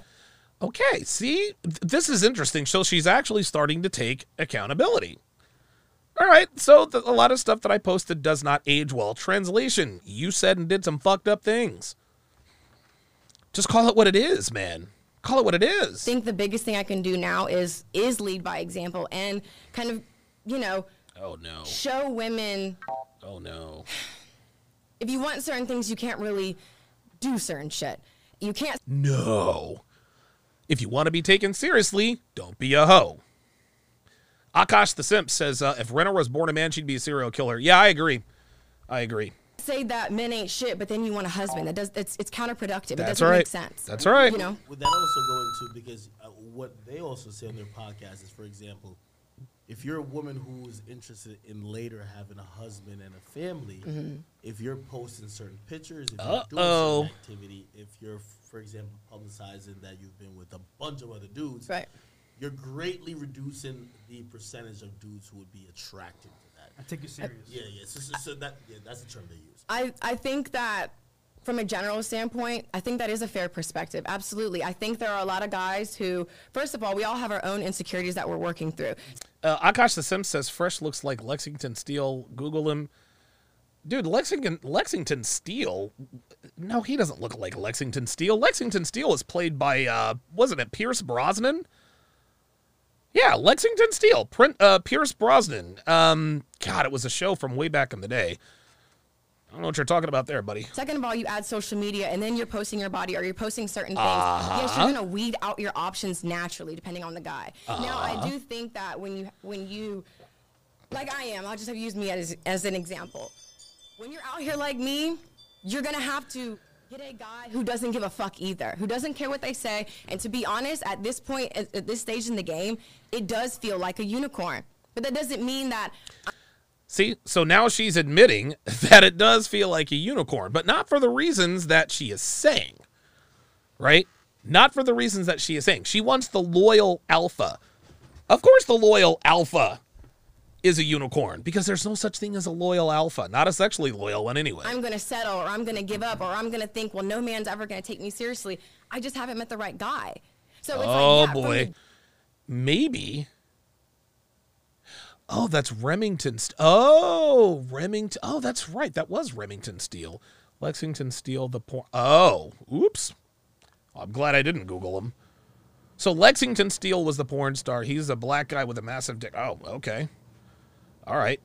Okay, see, this is interesting. So she's actually starting to take accountability. All right, so th- a lot of stuff that I posted does not age well. Translation: You said and did some fucked up things. Just call it what it is, man. Call it what it is. I think the biggest thing I can do now is is lead by example and kind of, you know, Oh no. show women Oh no. [sighs] [sighs] [sighs] if you want certain things, you can't really do certain shit. You can't No. If you want to be taken seriously, don't be a hoe. Akash the Simp says, uh, if Renner was born a man, she'd be a serial killer. Yeah, I agree. I agree. say that men ain't shit, but then you want a husband. That does it's, it's counterproductive. it That's doesn't right. make sense. That's right. You know, Would that also go into because uh, what they also say on their podcast is, for example, if you're a woman who's interested in later having a husband and a family, Mm-hmm. if you're posting certain pictures, if you're doing Uh-oh. certain activity, if you're, for example, publicizing that you've been with a bunch of other dudes, Right. you're greatly reducing the percentage of dudes who would be attracted to that. I take you serious. Yeah, yeah. So, so, so that yeah, that's the term they use. I I think that from a general standpoint, I think that is a fair perspective. Absolutely. I think there are a lot of guys who, first of all, we all have our own insecurities that we're working through. Uh, Akash the Simp says, Fresh looks like Lexington Steele. Google him. Dude, Lexington Lexington Steele. No, he doesn't look like Lexington Steele. Lexington Steele is played by uh wasn't it Pierce Brosnan? Yeah, Lexington Steele. Print uh Pierce Brosnan. Um God, it was a show from way back in the day. I don't know what you're talking about there, buddy. Second of all, you add social media and then you're posting your body or you're posting certain things. Uh-huh. Yes, you're gonna weed out your options naturally depending on the guy. Now Uh-huh. I do think that when you when you like I am, I'll just have used me as as an example. When you're out here like me, you're gonna have to get a guy who doesn't give a fuck either, who doesn't care what they say. And to be honest, at this point, at, at this stage in the game, it does feel like a unicorn. But that doesn't mean that See, so now she's admitting [laughs] that it does feel like a unicorn, but not for the reasons that she is saying. Right? Not for the reasons that she is saying. She wants the loyal alpha. Of course, the loyal alpha is a unicorn because there's no such thing as a loyal alpha, not a sexually loyal one anyway. I'm gonna settle or I'm gonna give up or I'm gonna think, well, no man's ever gonna take me seriously. I just haven't met the right guy. So it's oh like, yeah, boy. the- Maybe. Oh, that's Remington. St- oh, Remington. Oh, that's right. That was Remington Steele. Lexington Steele, the porn. Oh, oops. I'm glad I didn't Google him. So Lexington Steele was the porn star. He's a black guy with a massive dick. Oh, okay. All right.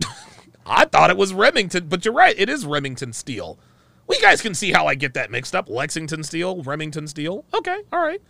[laughs] I thought it was Remington, but you're right. It is Remington Steele. Well, you guys can see how I get that mixed up. Lexington Steele, Remington Steele. Okay, all right.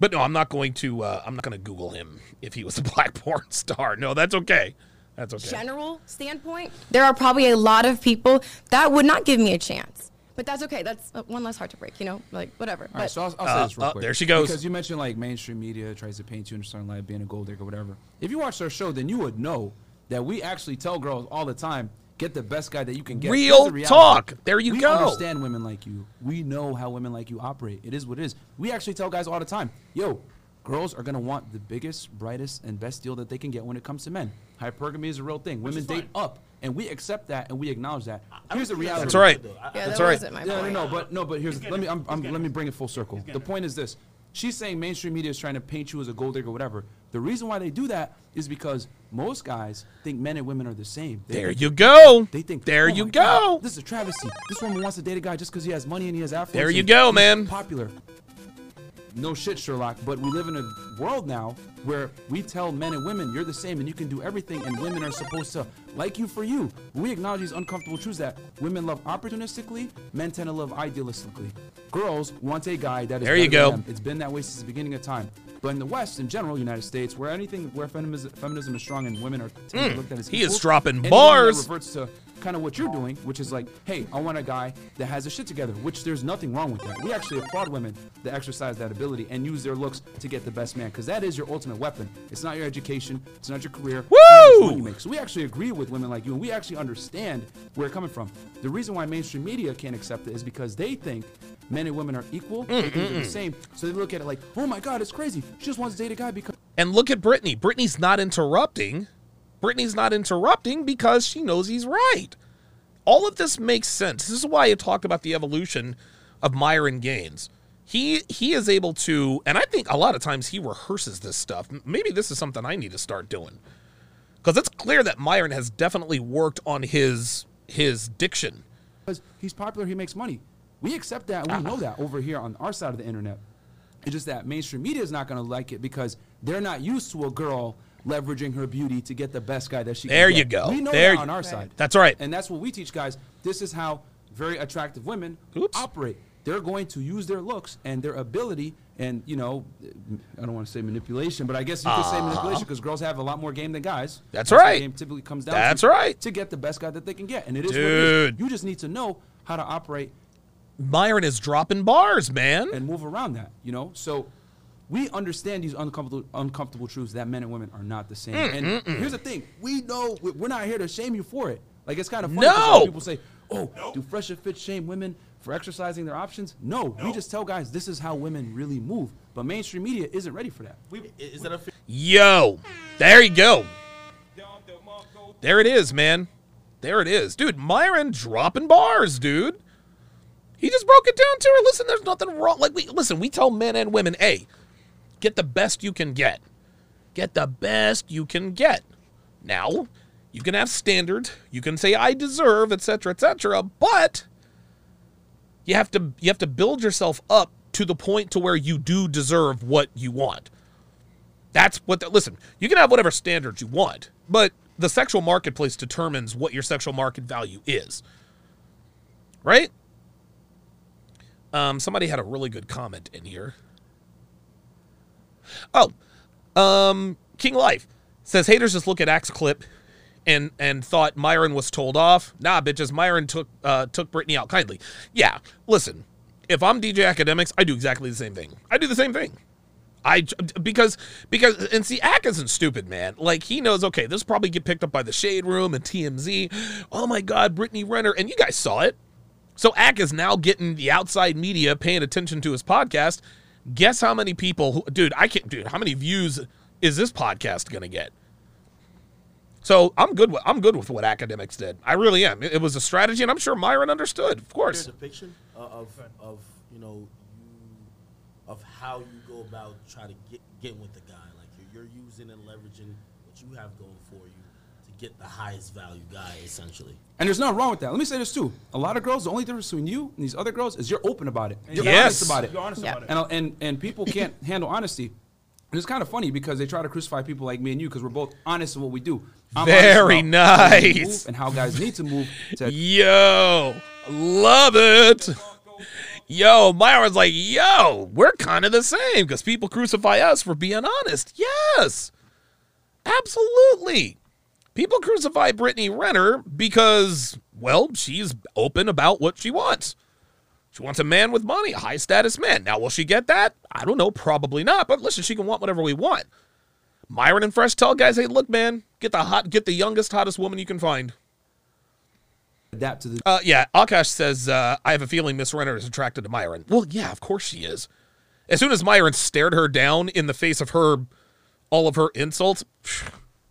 But no, I'm not going to. Uh, I'm not going to Google him if he was a [laughs] black porn star. No, that's okay. That's okay. general standpoint, there are probably a lot of people that would not give me a chance. But that's okay. That's uh, one less heart to break. You know, like whatever. All but right, so I'll, I'll Uh, say this real uh, quick. there she goes. Because you mentioned like mainstream media tries to paint you in a certain light, being a gold digger, whatever. If you watched our show, then you would know that we actually tell girls all the time, get the best guy that you can get. Real the talk. There you we go. We understand women like you. We know how women like you operate. It is what it is. We actually tell guys all the time, yo, girls are gonna want the biggest, brightest, and best deal that they can get when it comes to men. Hypergamy is a real thing. Women date fine. up, and we accept that and we acknowledge that. Here's the reality. That's right. yeah, That's that right. wasn't my Yeah, no, point. no, but no, but here's let me I'm. I'm, let me bring it full circle. The point is this: she's saying mainstream media is trying to paint you as a gold digger, or whatever. The reason why they do that is because most guys think men and women are the same. They There think- you go. They think There "Oh you my God, go. this is a travesty. This woman wants to date a guy just because he has money and he has affluence. There you go, man. Popular. No shit, Sherlock. But we live in a world now where we tell men and women you're the same and you can do everything, and women are supposed to like you for you. We acknowledge these uncomfortable truths that women love opportunistically, men tend to love idealistically. Girls want a guy that is There you go. It's been that way since the beginning of time. But in the West, in general, United States, where anything where feminism, feminism is strong and women are to looked at as Mm. he is dropping bars. Reverts to kind of what you're doing, which is like, hey, I want a guy that has his shit together, which there's nothing wrong with that. We actually applaud women that exercise that ability and use their looks to get the best man, because that is your ultimate weapon. It's not your education, it's not your career, Woo! you make. So we actually agree with women like you, and we actually understand where it's coming from. The reason why mainstream media can't accept it is because they think men and women are equal, mm, they think they're the mm. same. So they look at it like, oh my god, it's crazy. She just wants to date a guy because [laughs] And look at Brittany. Brittany's not interrupting. Brittany's not interrupting because she knows he's right. All of this makes sense. This is why I talked about the evolution of Myron Gaines. He he is able to, and I think a lot of times he rehearses this stuff. Maybe this is something I need to start doing. Because it's clear that Myron has definitely worked on his his diction. because he's popular, he makes money. We accept that, we ah. know that over here on our side of the internet. It's just that mainstream media is not going to like it because they're not used to a girl leveraging her beauty to get the best guy that she There can There you go. We know There that on our side. That's right. And that's what we teach guys. This is how very attractive women Oops. operate. They're going to use their looks and their ability and, you know, I don't want to say manipulation, but I guess you could say ah. manipulation because girls have a lot more game than guys. That's the right. game typically comes down That's to. right. To get the best guy that they can get. And it is what it is. Dude. You just need to know how to operate Myron is dropping bars, man. and move around that, you know? So we understand these uncomfortable uncomfortable truths that men and women are not the same. Mm, and here's the thing: we know we- we're not here to shame you for it. Like it's kind of funny 'cause a lot of No. people say, "Oh, do fresh and fit shame women for exercising their options?" No, we just tell guys this is how women really move. But mainstream media isn't ready for that. I- Is that a Yo, there you go. There it is, man. There it is. Dude, Myron dropping bars, dude. He just broke it down to her. Listen, there's nothing wrong. Like we listen, we tell men and women, hey, get the best you can get. Get the best you can get. Now, you can have standards. You can say I deserve, etc., etc., but you have to you have to build yourself up to the point to where you do deserve what you want. That's what. The, listen, you can have whatever standards you want, but the sexual marketplace determines what your sexual market value is. Right? Um, somebody had a really good comment in here. Oh, um, King Life says haters just look at Ack's clip and and thought Myron was told off. Nah, bitches, Myron took uh, took Brittany out kindly. Yeah, listen, if I'm DJ Akademiks, I do exactly the same thing. I do the same thing. I because because and see, Ack isn't stupid, man. Like he knows, okay, this probably get picked up by the Shade Room and TMZ. Oh my God, Brittany Renner, and you guys saw it. So Ack is now getting the outside media paying attention to his podcast. Guess how many people, who, dude? I can't, dude. How many views is this podcast gonna get? So I'm good with I'm good with what Akademiks did. I really am. It, it was a strategy, and I'm sure Myron understood. Of course. depiction uh, of of you know of how you go about trying to get get with the guy? Like you're, you're using and leveraging what you have going for you get the highest value guy, essentially. And there's nothing wrong with that. Let me say this too. A lot of girls, the only difference between you and these other girls is you're open about it. You're Yes. honest about it. You're honest Yeah. about it. And, and and people can't [laughs] handle honesty. And it's kind of funny because they try to crucify people like me and you because we're both honest in what we do. I'm Very about how we nice. And how guys need to move to Yo, love it. Yo, Myron's like, yo, we're kind of the same because people crucify us for being honest. Yes, absolutely. People crucify Brittany Renner because, well, she's open about what she wants. She wants a man with money, a high status man. Now, will she get that? I don't know. Probably not. But listen, she can want whatever we want. Myron and Fresh tell guys, hey, look, man, get the hot, get the youngest, hottest woman you can find. adapt to the Uh, yeah, Akash says, uh, I have a feeling Miss Renner is attracted to Myron. Well, yeah, of course she is. As soon as Myron stared her down in the face of her, all of her insults,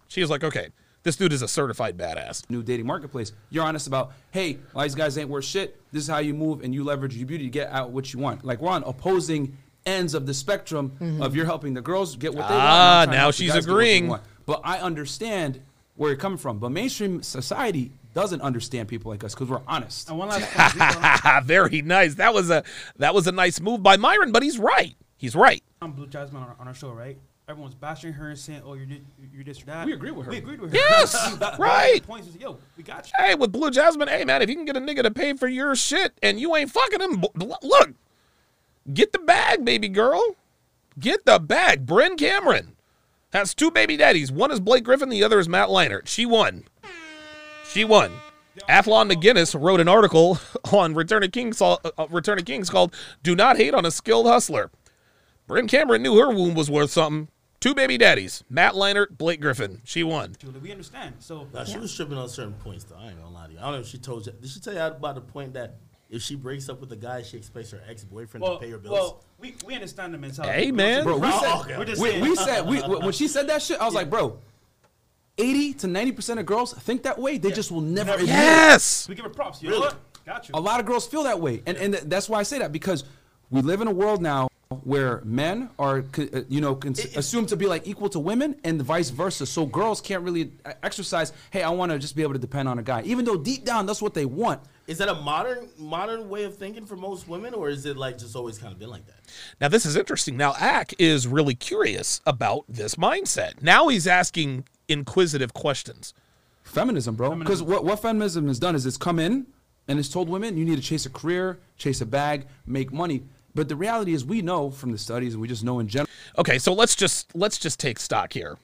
she was like, okay, this dude is a certified badass. new dating marketplace. You're honest about, hey, well, these guys ain't worth shit. This is how you move, and you leverage your beauty to get out what you want. Like we're on opposing ends of the spectrum of you're helping the girls get what they want. Ah, now she's guys get what they agreeing. But I understand where you're coming from. But mainstream society doesn't understand people like us because we're honest. And one last [laughs] point. [laughs] Very nice. That was a that was a nice move by Myron, but he's right. He's right. on Blue Jasmine on our, on our show, right? Everyone's bashing her and saying, "Oh, you're thi- you're this or that." We agree with her. We agreed with her. Yes, [laughs] right. The point is, yo, we got you. Hey, with Blue Jasmine, hey man, if you can get a nigga to pay for your shit and you ain't fucking him, b- b- look, get the bag, baby girl. Get the bag. Bryn Cameron has two baby daddies. One is Blake Griffin, the other is Matt Leinart. She won. She won. Athlon McGinnis wrote an article [laughs] on Return of Kings, uh, uh, Return of Kings called "Do Not Hate on a Skilled Hustler." Bryn Cameron knew her womb was worth something. Two baby daddies, Matt Leinart, Blake Griffin. She won. Julie, we understand. So Now, she was tripping on certain points, though. I ain't gonna lie to you. I don't know if she told you. Did she tell you about the point that if she breaks up with a guy, she expects her ex boyfriend well, to pay her bills? well, we, we understand the mentality. Hey, man. Bro, we say- said, okay. We're we, saying. we said we, [laughs] when she said that shit, I was like, bro, 80 to 90% of girls think that way. They just will never Never- admit it. Yes. we give her props. You Really? know what? Got you. A lot of girls feel that way, and and th- that's why I say that because we live in a world now where men are, co- uh, you know, con- assumed to be like equal to women, and vice versa. So girls can't really uh, exercise. Hey, I want to just be able to depend on a guy, even though deep down that's what they want. Is that a modern modern way of thinking for most women, or is it like just always kind of been like that? Now this is interesting. Now Ack is really curious about this mindset. Now he's asking inquisitive questions. Feminism, bro. Because what, what feminism has done is it's come in and it's told women you need to chase a career, chase a bag, make money. But the reality is, we know from the studies, and we just know in general. Okay, so let's just let's just take stock here.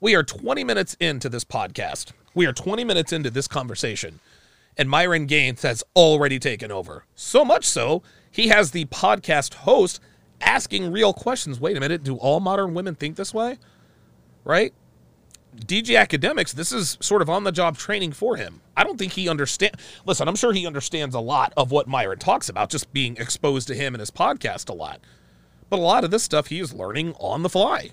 We are 20 minutes into this podcast. We are 20 minutes into this conversation. And Myron Gaines has already taken over. So much so, he has the podcast host asking real questions. Wait a minute, do all modern women think this way? Right? DJ Akademiks, this is sort of on the job training for him. I don't think he understand. Listen, I'm sure he understands a lot of what Myron talks about, just being exposed to him and his podcast a lot. But a lot of this stuff he is learning on the fly.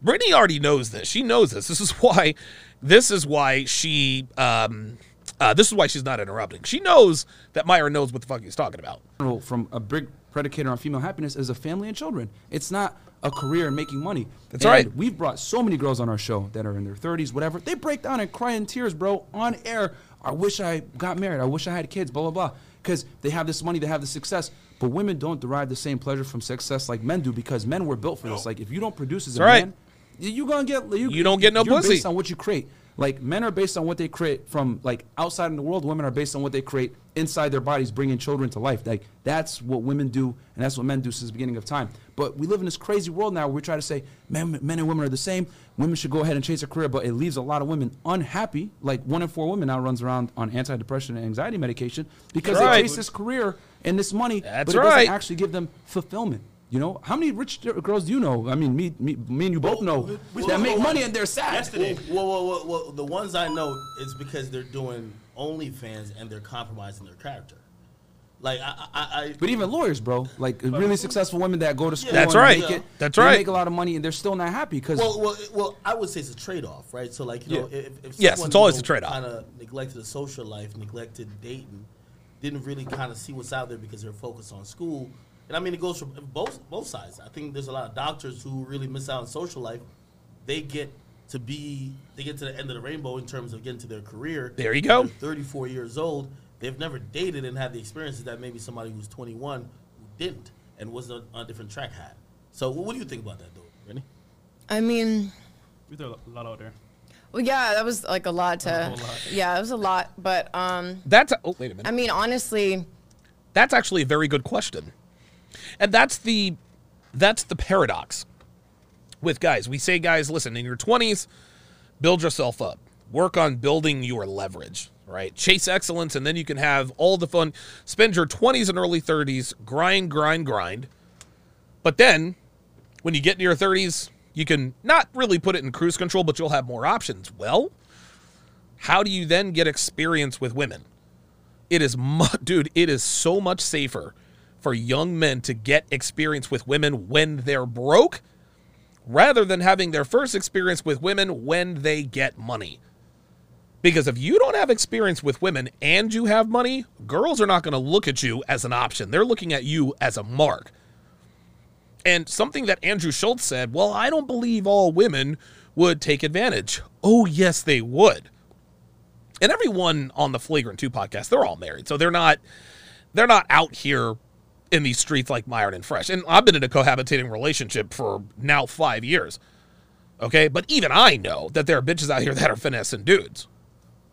Brittany already knows this. She knows this. This is [laughs] why. This is why she. Um, uh, this is why she's not interrupting. She knows that Myron knows what the fuck he's talking about. from a big predicator on female happiness is a family and children. It's not a career and making money. That's And right. We've brought so many girls on our show that are in their 30s, whatever. They break down and cry in tears, bro, on air. I wish I got married. I wish I had kids, blah, blah, blah. Because they have this money, they have the success. But women don't derive the same pleasure from success like men do because men were built for this. Like, if you don't produce as a right. man, you gonna get you, You don't get no you're pussy. based on what you create. Like men are based on what they create from like outside in the world. Women are based on what they create inside their bodies, bringing children to life. Like that's what women do, and that's what men do since the beginning of time. But we live in this crazy world now where we try to say men, men and women are the same. Women should go ahead and chase a career, but it leaves a lot of women unhappy. Like one in four women now runs around on antidepressant and anxiety medication because Right. they chase this career and this money, That's but it right. doesn't actually give them fulfillment. You know, how many rich girls do you know? I mean, me, me, me and you both oh, know we- that we- make we- money and they're sad. Yesterday. Well, well, well, well, the ones I know, it's because they're doing OnlyFans and they're compromising their character. Like I, I, I But even lawyers, bro, like really successful women that go to school, That's and right. make it, That's right. make a lot of money and they're still not happy because Well, well, well, I would say it's a trade-off, right? So, like, you know, if, if Yes, someone, it's always you a trade-off. Kind of neglected a social life, neglected dating, didn't really kind of see what's out there because they're focused on school. And I mean, it goes from both both sides. I think there's a lot of doctors who really miss out on social life. They get to be, they get to the end of the rainbow in terms of getting to their career. There you go. They're 34 years old. They've never dated and had the experiences that maybe somebody who's 21 who didn't and was on, on a different track had. So, what do you think about that, though, Rennie? I mean, We threw a lot out there. well, yeah, that was like a lot to. a lot. Yeah, it was a lot, but um, That's a, oh wait a minute. I mean, honestly, That's actually a very good question. And that's the that's the paradox with guys. We say guys, listen, in your 20s, build yourself up. work on building your leverage, right? Chase excellence, and then you can have all the fun. Spend your 20s and early 30s, grind, grind, grind. But then when you get into your 30s, you can not really put it in cruise control, but you'll have more options. Well, how do you then get experience with women? It is, [laughs] mu- dude, it is so much safer for young men to get experience with women when they're broke rather than having their first experience with women when they get money. Because if you don't have experience with women and you have money, girls are not going to look at you as an option. They're looking at you as a mark. And something that Andrew Schulz said, well, I don't believe all women would take advantage. Oh, yes, they would. And everyone on the Flagrant 2 podcast, they're all married. So they're not they're not out here in these streets like Myron and Fresh. And I've been in a cohabitating relationship for now five years. Okay. But even I know that there are bitches out here that are finessing dudes.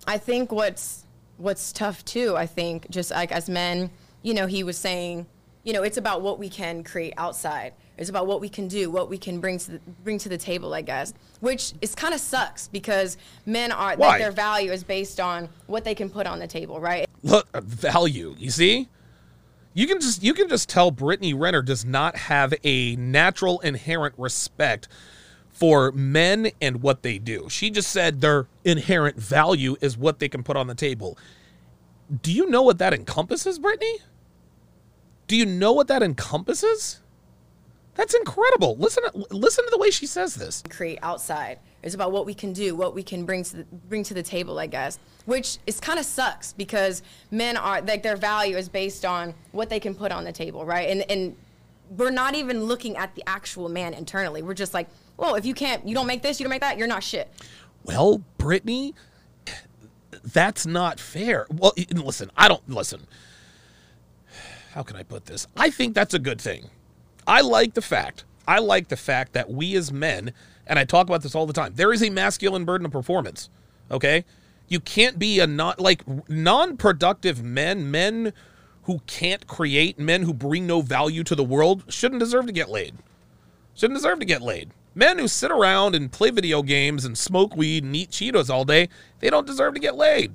I think what's what's tough too. I think just like as men, you know, he was saying, you know, it's about what we can create outside. It's about what we can do, what we can bring to the, bring to the table, I guess. Which is kind of sucks because men are Why? like their value is based on what they can put on the table, right? Look, value. You see? You can just you can just tell Brittany Renner does not have a natural inherent respect for men and what they do. She just said their inherent value is what they can put on the table. Do you know what that encompasses, Brittany? Do you know what that encompasses? That's incredible. Listen listen to the way she says this. create outside. It's about what we can do, what we can bring to the, bring to the table, I guess. Which is kind of sucks because men are like their value is based on what they can put on the table, right? And and we're not even looking at the actual man internally. We're just like, well, if you can't, you don't make this, you don't make that, you're not shit. Well, Brittany, that's not fair. Well, listen, I don't listen. How can I put this? I think that's a good thing. I like the fact. I like the fact that we as men, and I talk about this all the time. There is a masculine burden of performance. Okay, you can't be a not like non-productive men, men who can't create, men who bring no value to the world, shouldn't deserve to get laid shouldn't deserve to get laid. Men who sit around and play video games and smoke weed and eat Cheetos all day, they don't deserve to get laid.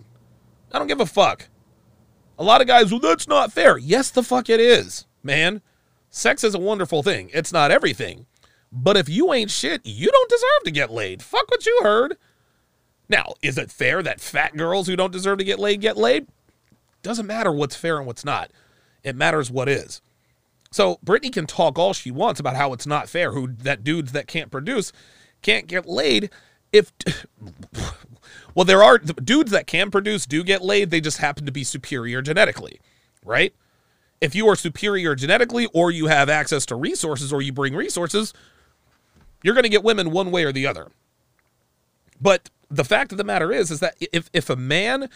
I don't give a fuck. A lot of guys, well, that's not fair. Yes, the fuck it is, man. Sex is a wonderful thing. It's not everything. But if you ain't shit, you don't deserve to get laid. Fuck what you heard. Now, is it fair that fat girls who don't deserve to get laid get laid? Doesn't matter what's fair and what's not. It matters what is. So Brittany can talk all she wants about how it's not fair, who that dudes that can't produce can't get laid. If [laughs] well, there are dudes that can produce do get laid. They just happen to be superior genetically, right? If you are superior genetically, or you have access to resources, or you bring resources, you're going to get women one way or the other. But the fact of the matter is, is that if if a man,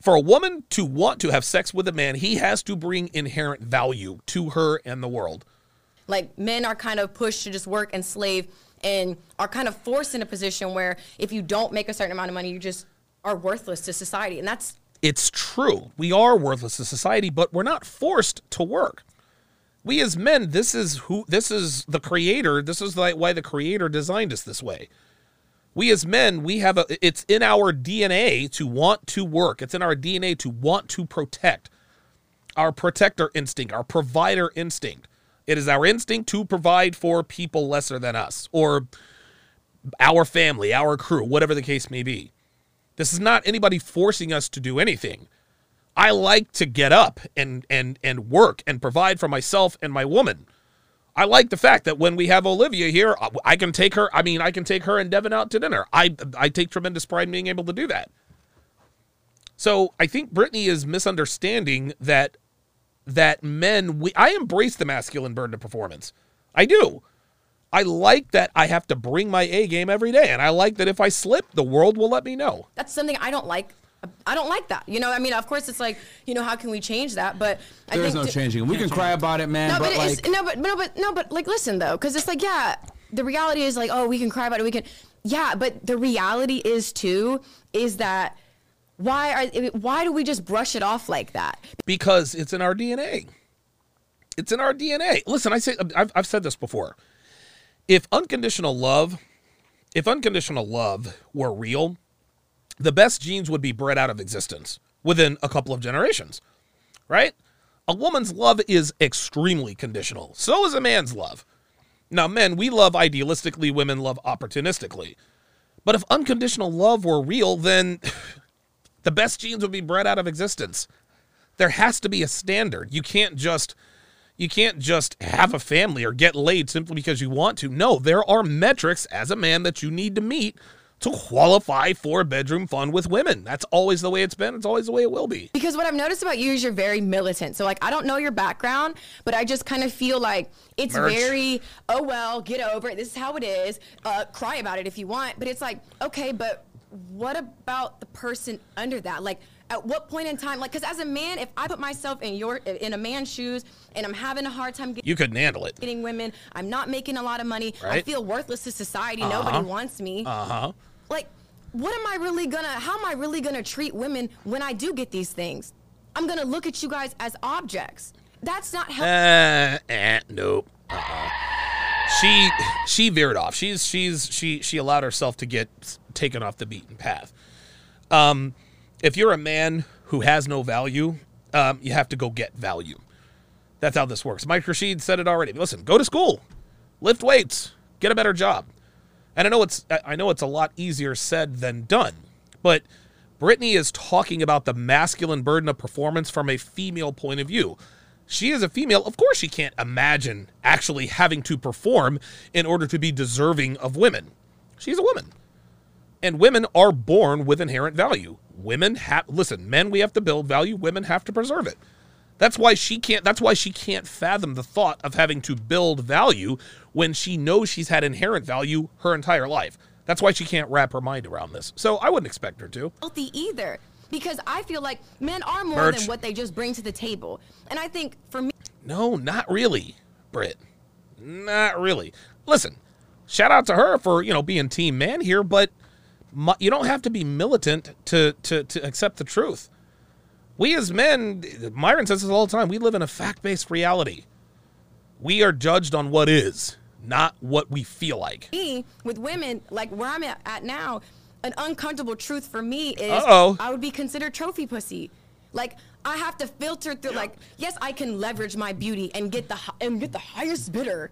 for a woman to want to have sex with a man, he has to bring inherent value to her and the world. Like men are kind of pushed to just work and slave and are kind of forced in a position where if you don't make a certain amount of money, you just are worthless to society. And that's It's true. We are worthless to society, but we're not forced to work. We as men, this is who this is the creator. This is like why the creator designed us this way. We as men, we have a it's in our DNA to want to work. It's in our DNA to want to protect. Our protector instinct, our provider instinct. It is our instinct to provide for people lesser than us or our family, our crew, whatever the case may be. This is not anybody forcing us to do anything. I like to get up and and and work and provide for myself and my woman. I like the fact that when we have Olivia here, I- can take her. I mean, I can take her and Devin out to dinner. I I take tremendous pride in being able to do that. So I think Brittany is misunderstanding that that men. We I embrace the masculine burden of performance. I do. I like that I have to bring my A game every day, and I like that if I slip, the world will let me know. that's something I don't like. I don't like that. You know, I mean, of course, it's like, you know, how can we change that? But I There's think no changing it. We can cry about it, man. No, but, but, like, it's no, but no, but no, but like, listen though, because it's like, yeah, the reality is like, oh, we can cry about it, we can, yeah, but the reality is too is that why are why do we just brush it off like that? because it's in our DNA. It's in our DNA. Listen, I say I've, I've said this before. If unconditional love, if unconditional love were real, the best genes would be bred out of existence within a couple of generations, right? A woman's love is extremely conditional. So is a man's love. Now, men, we love idealistically, women love opportunistically. But if unconditional love were real, then [laughs] the best genes would be bred out of existence. There has to be a standard. You can't just you can't just have a family or get laid simply because you want to. No, there are metrics as a man that you need to meet to qualify for bedroom fun with women. That's always the way it's been. It's always the way it will be. Because what I've noticed about you is you're very militant. So like I don't know your background, but I just kind of feel like it's Merch. very oh well, get over it. This is how it is. Uh, cry about it if you want. But it's like okay, but what about the person under that? Like at what point in time? Like because as a man, if I put myself in your in a man's shoes and I'm having a hard time getting You couldn't handle it. getting women, I'm not making a lot of money. I feel worthless to society. Nobody wants me. Uh huh. like what am i really gonna how am i really gonna treat women when i do get these things i'm gonna look at you guys as objects that's not how Uh, eh, nope. Uh-uh. She she veered off. She's she's she she allowed herself to get taken off the beaten path. Um, if you're a man who has no value, um, you have to go get value. That's how this works. Mike Rashid said it already. Listen, go to school, lift weights, get a better job. And I know it's I- I know it's a lot easier said than done, but Brittany is talking about the masculine burden of performance from a female point of view. She is a female. Of course, she can't imagine actually having to perform in order to be deserving of women. She's a woman. And women are born with inherent value. Women have listen, men we have to build value, women have to preserve it. That's why she can't that's why she can't fathom the thought of having to build value when she knows she's had inherent value her entire life. That's why she can't wrap her mind around this. So I wouldn't expect her to. healthy either because i feel like men are more Merch. than what they just bring to the table and i think for me No, not really, Britt. Not really. Listen, shout out to her for you know being team man here, but you don't have to be militant to to to accept the truth. We as men, Myron says this all the time. We live in a fact-based reality. We are judged on what is, not what we feel like. me with women like where i'm at, at now an uncomfortable truth for me is Uh-oh. i would be considered trophy pussy like i have to filter through like yes i can leverage my beauty and get the and get the highest bidder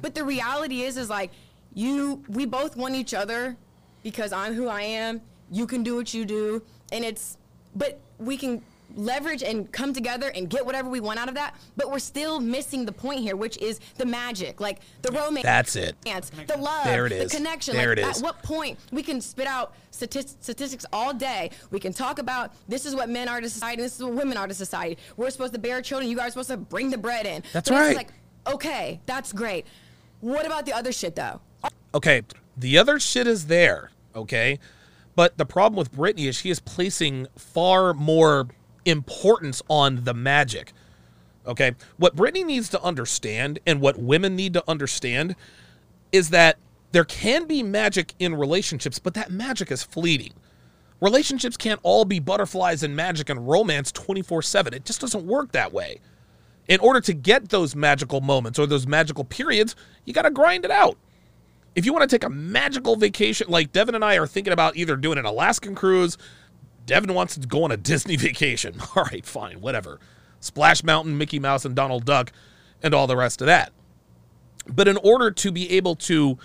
but the reality is is like you we both want each other because i'm who i am you can do what you do and it's but we can leverage and come together and get whatever we want out of that but we're still missing the point here which is the magic like the romance That's it. the love, There it the connection. There like, it is. At what point we can spit out statis- statistics all day? We can talk about this is what men are to society, this is what women are to society. We're supposed to bear children. You guys are supposed to bring the bread in. That's But it's right. like, okay, that's great. What about the other shit though? Okay, the other shit is there, okay? But the problem with Brittany is she is placing far more importance on the magic. Okay? What Brittany needs to understand and what women need to understand is that there can be magic in relationships, but that magic is fleeting. Relationships can't all be butterflies and magic and romance 24 7. It just doesn't work that way. In order to get those magical moments or those magical periods, you got to grind it out if you want to take a magical vacation, like Devin and I are thinking about either doing an Alaskan cruise, Devin wants to go on a [laughs] Disney vacation. [laughs] All right, fine, whatever. Splash Mountain, Mickey Mouse, and Donald Duck, and all the rest of that. But in order to be able to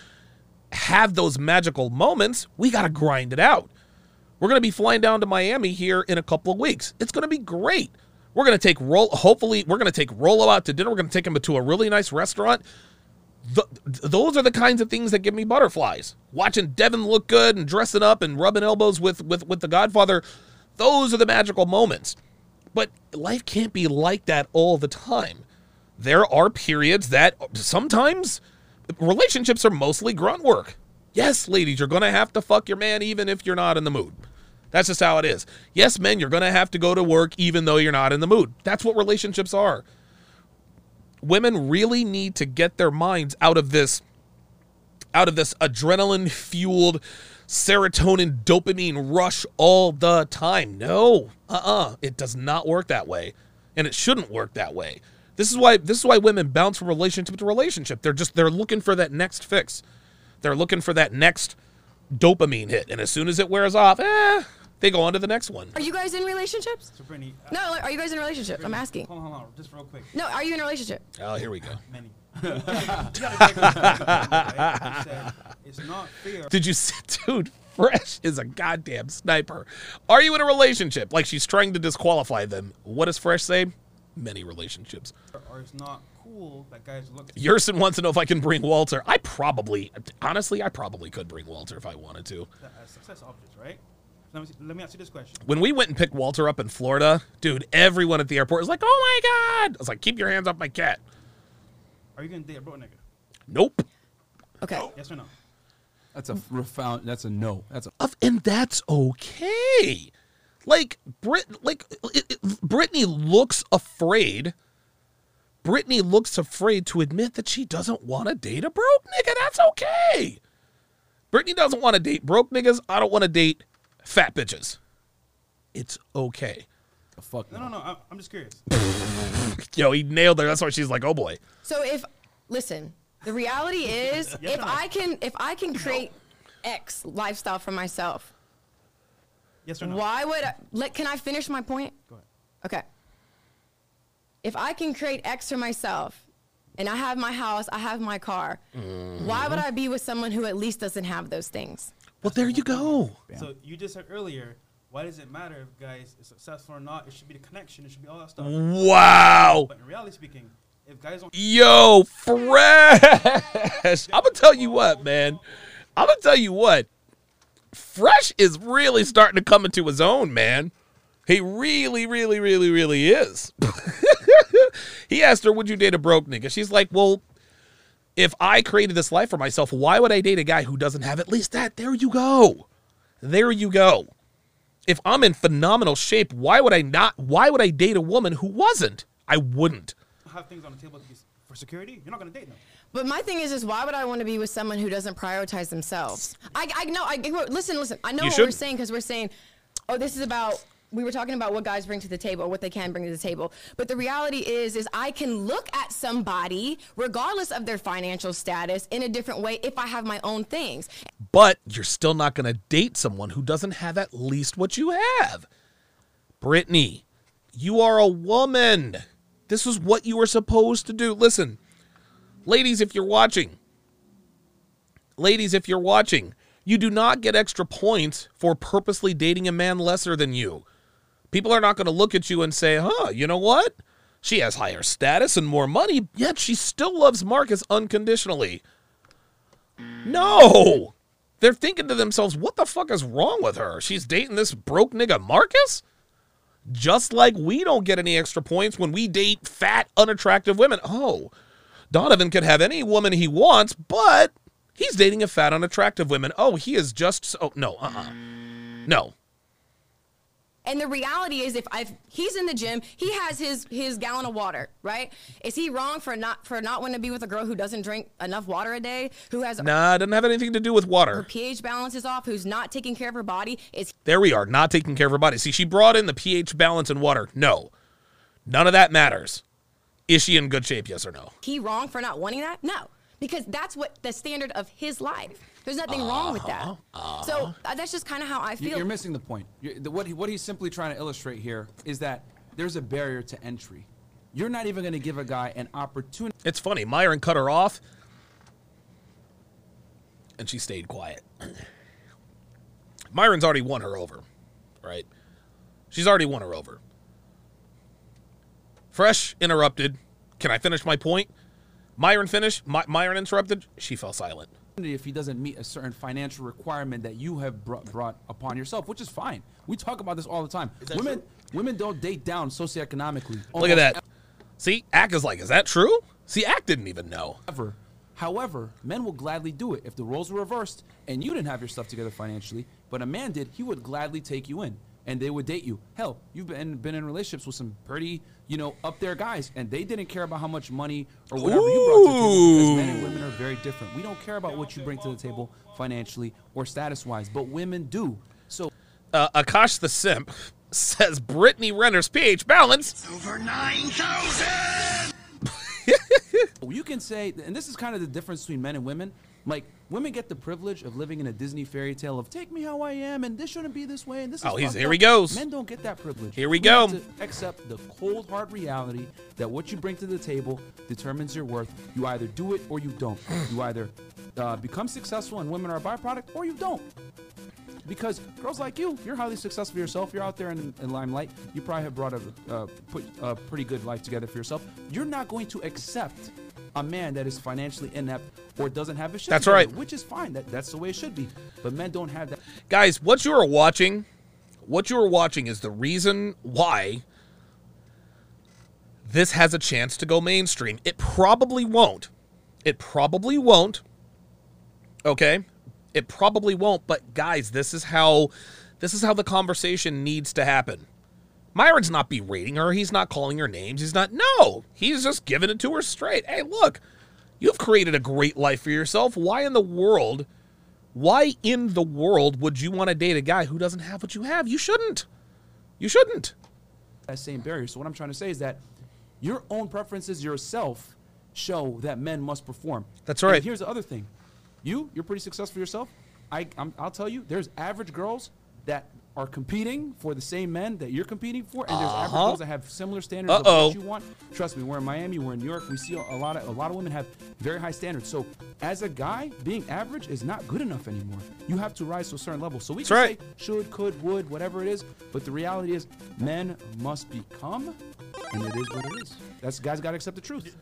have those magical moments, we got to grind it out. We're going to be flying down to Miami here in a couple of weeks. It's going to be great. We're going to take roll. Hopefully, we're going to take Rolo out to dinner. We're going to take him to a really nice restaurant. Th- those are the kinds of things that give me butterflies. Watching Devin look good and dressing up and rubbing elbows with with with the Godfather, those are the magical moments. But life can't be like that all the time. There are periods that sometimes relationships are mostly grunt work. Yes, ladies, you're going to have to fuck your man even if you're not in the mood. That's just how it is. Yes, men, you're going to have to go to work even though you're not in the mood. That's what relationships are. Women really need to get their minds out of this out of this adrenaline fueled serotonin dopamine rush all the time. No. Uh-uh. It does not work that way. And it shouldn't work that way. This is why this is why women bounce from relationship to relationship. They're just they're looking for that next fix. They're looking for that next dopamine hit, and as soon as it wears off, eh, they go on to the next one. Are you guys in relationships? So Brittany, uh, No, are you guys in a relationships? I'm asking. Hold on, hold on, just real quick. No, are you in a relationship? Oh, here we go. [laughs] Many. [laughs] you gotta take this into account, right? You said it's not fair. Did you see, [laughs] dude? Fresh is a goddamn sniper. Are you in a relationship? Like she's trying to disqualify them. What does Fresh say? Many relationships. or it's not cool that guys look. Yerson wants to know if I can bring Walter. I probably, honestly, I probably could bring Walter if I wanted to. that as success objects, right? Let me, see- let me ask you this question. When we went and picked Walter up in Florida, dude, everyone at the airport was like, "Oh my god!" I was like, "Keep your hands off my cat." Are you gonna date a broke nigga? Nope. Okay. Yes or no? That's a profound. That's a no. That's a and that's okay. Like Brit, like it, it, Brittany looks afraid. Brittany looks afraid to admit that she doesn't want to date a broke nigga. That's okay. Brittany doesn't want to date broke niggas. I don't want to date fat bitches. It's okay. a fuck. No, no, no. I'm, I'm just curious. [laughs] Yo, he nailed her. That's why she's like, oh boy. So if listen, the reality is Yes if or no? I can if I can create X lifestyle for myself, Yes or no? why would I, let can I finish my point? Go ahead. Okay. If I can create X for myself and I have my house, I have my car, mm-hmm. why would I be with someone who at least doesn't have those things? Well, there you go. So you just said earlier, why does it matter if guys is successful or not? It should be the connection. It should be all that stuff. Wow. But in reality speaking, if guys don't, Yo, fresh. [laughs] I'm gonna tell you what, man. I'm gonna tell you what. Fresh is really starting to come into his own, man. He really, really, really, really is. [laughs] he asked her, Would you date a broke nigga? She's like, Well, if I created this life for myself, why would I date a guy who doesn't have at least that? There you go. There you go. If I'm in phenomenal shape, why would I not? Why would I date a woman who wasn't? I wouldn't. have things on the table for security, you're not gonna date them. But my thing is, is why would I want to be with someone who doesn't prioritize themselves? I, I know. I listen, listen. I know You what we're saying because we're saying, oh, this is about. We were talking about what guys bring to the table, or what they can bring to the table. But the reality is, is I can look at somebody, regardless of their financial status, in a different way if I have my own things. but you're still not going to date someone who doesn't have at least what you have. Brittany, you are a woman. This is what you were supposed to do. Listen, ladies, if you're watching, ladies, if you're watching, you do not get extra points for purposely dating a man lesser than you. People are not going to look at you and say, huh, you know what? She has higher status and more money, yet she still loves Marcus unconditionally. No. They're thinking to themselves, what the fuck is wrong with her? She's dating this broke nigga Marcus? Just like we don't get any extra points when we date fat, unattractive women. Oh, Donovan could have any woman he wants, but he's dating a fat, unattractive woman. Oh, he is just so. No, uh uh No. And the reality is, if I've, he's in the gym, he has his his gallon of water, right? Is he wrong for not for not wanting to be with a girl who doesn't drink enough water a day, who has Nah, it doesn't have anything to do with water. her pH balance is off, who's not taking care of her body? Is There we are, not taking care of her body. See, she brought in the pH balance and water. No. None of that matters. Is she in good shape? Yes or no? he wrong for not wanting that? No, because that's what the standard of his life. There's nothing wrong with that. So uh, that's just kind of how I feel. You're missing the point. you the, what, he, what he's simply trying to illustrate here is that there's a barrier to entry. You're not even going to give a guy an opportunity It's funny. Myron cut her off, and she stayed quiet. [clears throat] Myron's already won her over, right? She's already won her over. Fresh interrupted. Can I finish my point? Myron finished. My, Myron interrupted. She fell silent. if he doesn't meet a certain financial requirement that you have brought, brought upon yourself, which is fine. We talk about this all the time. Women true? women don't date down socioeconomically. Look at that. See, Ack is like, is that true? See, Ack didn't even know. Ever. However, men will gladly do it if the roles were reversed and you didn't have your stuff together financially, but a man did. He would gladly take you in, and they would date you. Hell, you've been been in relationships with some pretty, you know, up there guys, and they didn't care about how much money or whatever you brought to the table because men and women are very different. We don't care about what you bring to the table financially or status-wise, but women do. So Uh, Akash the Simp says Brittany Renner's pH balance Over 9,000! [laughs] you can say, and this is kind of the difference between men and women. Like women get the privilege of living in a Disney fairy tale of "take me how I am" and this shouldn't be this way and this. Is. Oh, he's- here up." he goes. Men don't get that privilege. Here we have go. accept the cold hard reality that what you bring to the table determines your worth. You either do it or you don't. [sighs] You either uh, become successful and women are a byproduct, or you don't. Because girls like you, you're highly successful yourself. You're out there in, in limelight. You probably have brought a uh, put a pretty good life together for yourself. You're not going to accept a man that is financially inept or doesn't have a shit That's together, right. which is fine. That that's the way it should be. But men don't have that. Guys, what you are watching, what you are watching is the reason why this has a chance to go mainstream. It probably won't. It probably won't. Okay? It probably won't, but guys, this is how this is how the conversation needs to happen. Myron's not berating her. He's not calling her names. He's not no. He's just giving it to her straight. Hey, look. You've created a great life for yourself. Why in the world why in the world would you want to date a guy who doesn't have what you have? You shouldn't. You shouldn't. that same barrier. So what I'm trying to say is that your own preferences yourself show that men must perform. That's And right. here's the other thing. You, you're pretty successful yourself. I, I'm, I'll tell you, there's average girls that are competing for the same men that you're competing for, and there's average Uh-huh. girls that have similar standards of Uh-oh. what you want. Trust me, we're in Miami, we're in New York. We see a, a lot of a lot of women have very high standards. So as a guy, being average is not good enough anymore. You have to rise to a certain level. So we That's can right. say should, could, would, whatever it is. But the reality is, men must become, and it is what it is. That's guys got to accept the truth.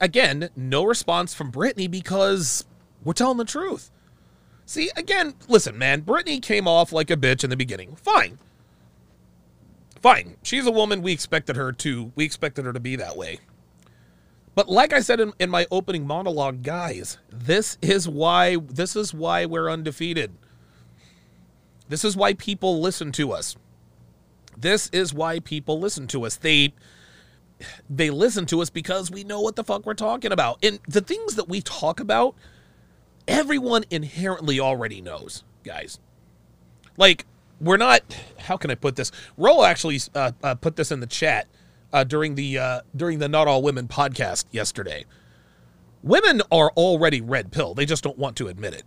Again, no response from Brittany because we're telling the truth. See, again, listen, man, Brittany came off like a bitch in the beginning. Fine. Fine. She's a woman. We expected her to we expected her to be that way. But like I said in, in my opening monologue, guys, this is why this is why we're undefeated. This is why people listen to us. This is why people listen to us. They they listen to us because we know what the fuck we're talking about. And the things that we talk about, everyone inherently already knows, guys. Like, we're not, how can I put this? Ro actually uh, uh, put this in the chat uh, during the uh, during the Not All Women podcast yesterday. Women are already red pill. They just don't want to admit it.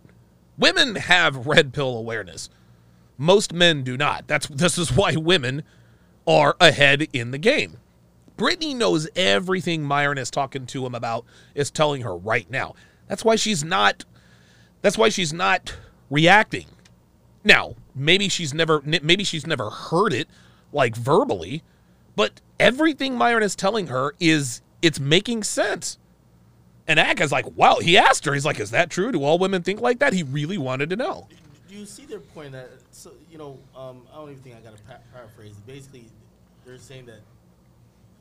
Women have red pill awareness. Most men do not. That's this is why women are ahead in the game. Brittany knows everything Myron is talking to him about is telling her right now. That's why she's not that's why she's not reacting. Now, maybe she's never maybe she's never heard it like verbally, but everything Myron is telling her is it's making sense. And Ack's like, wow, he asked her. He's like, is that true? Do all women think like that? He really wanted to know. Do you see their point that so you know um, I don't even think I got to pa- paraphrase. Basically, they're saying that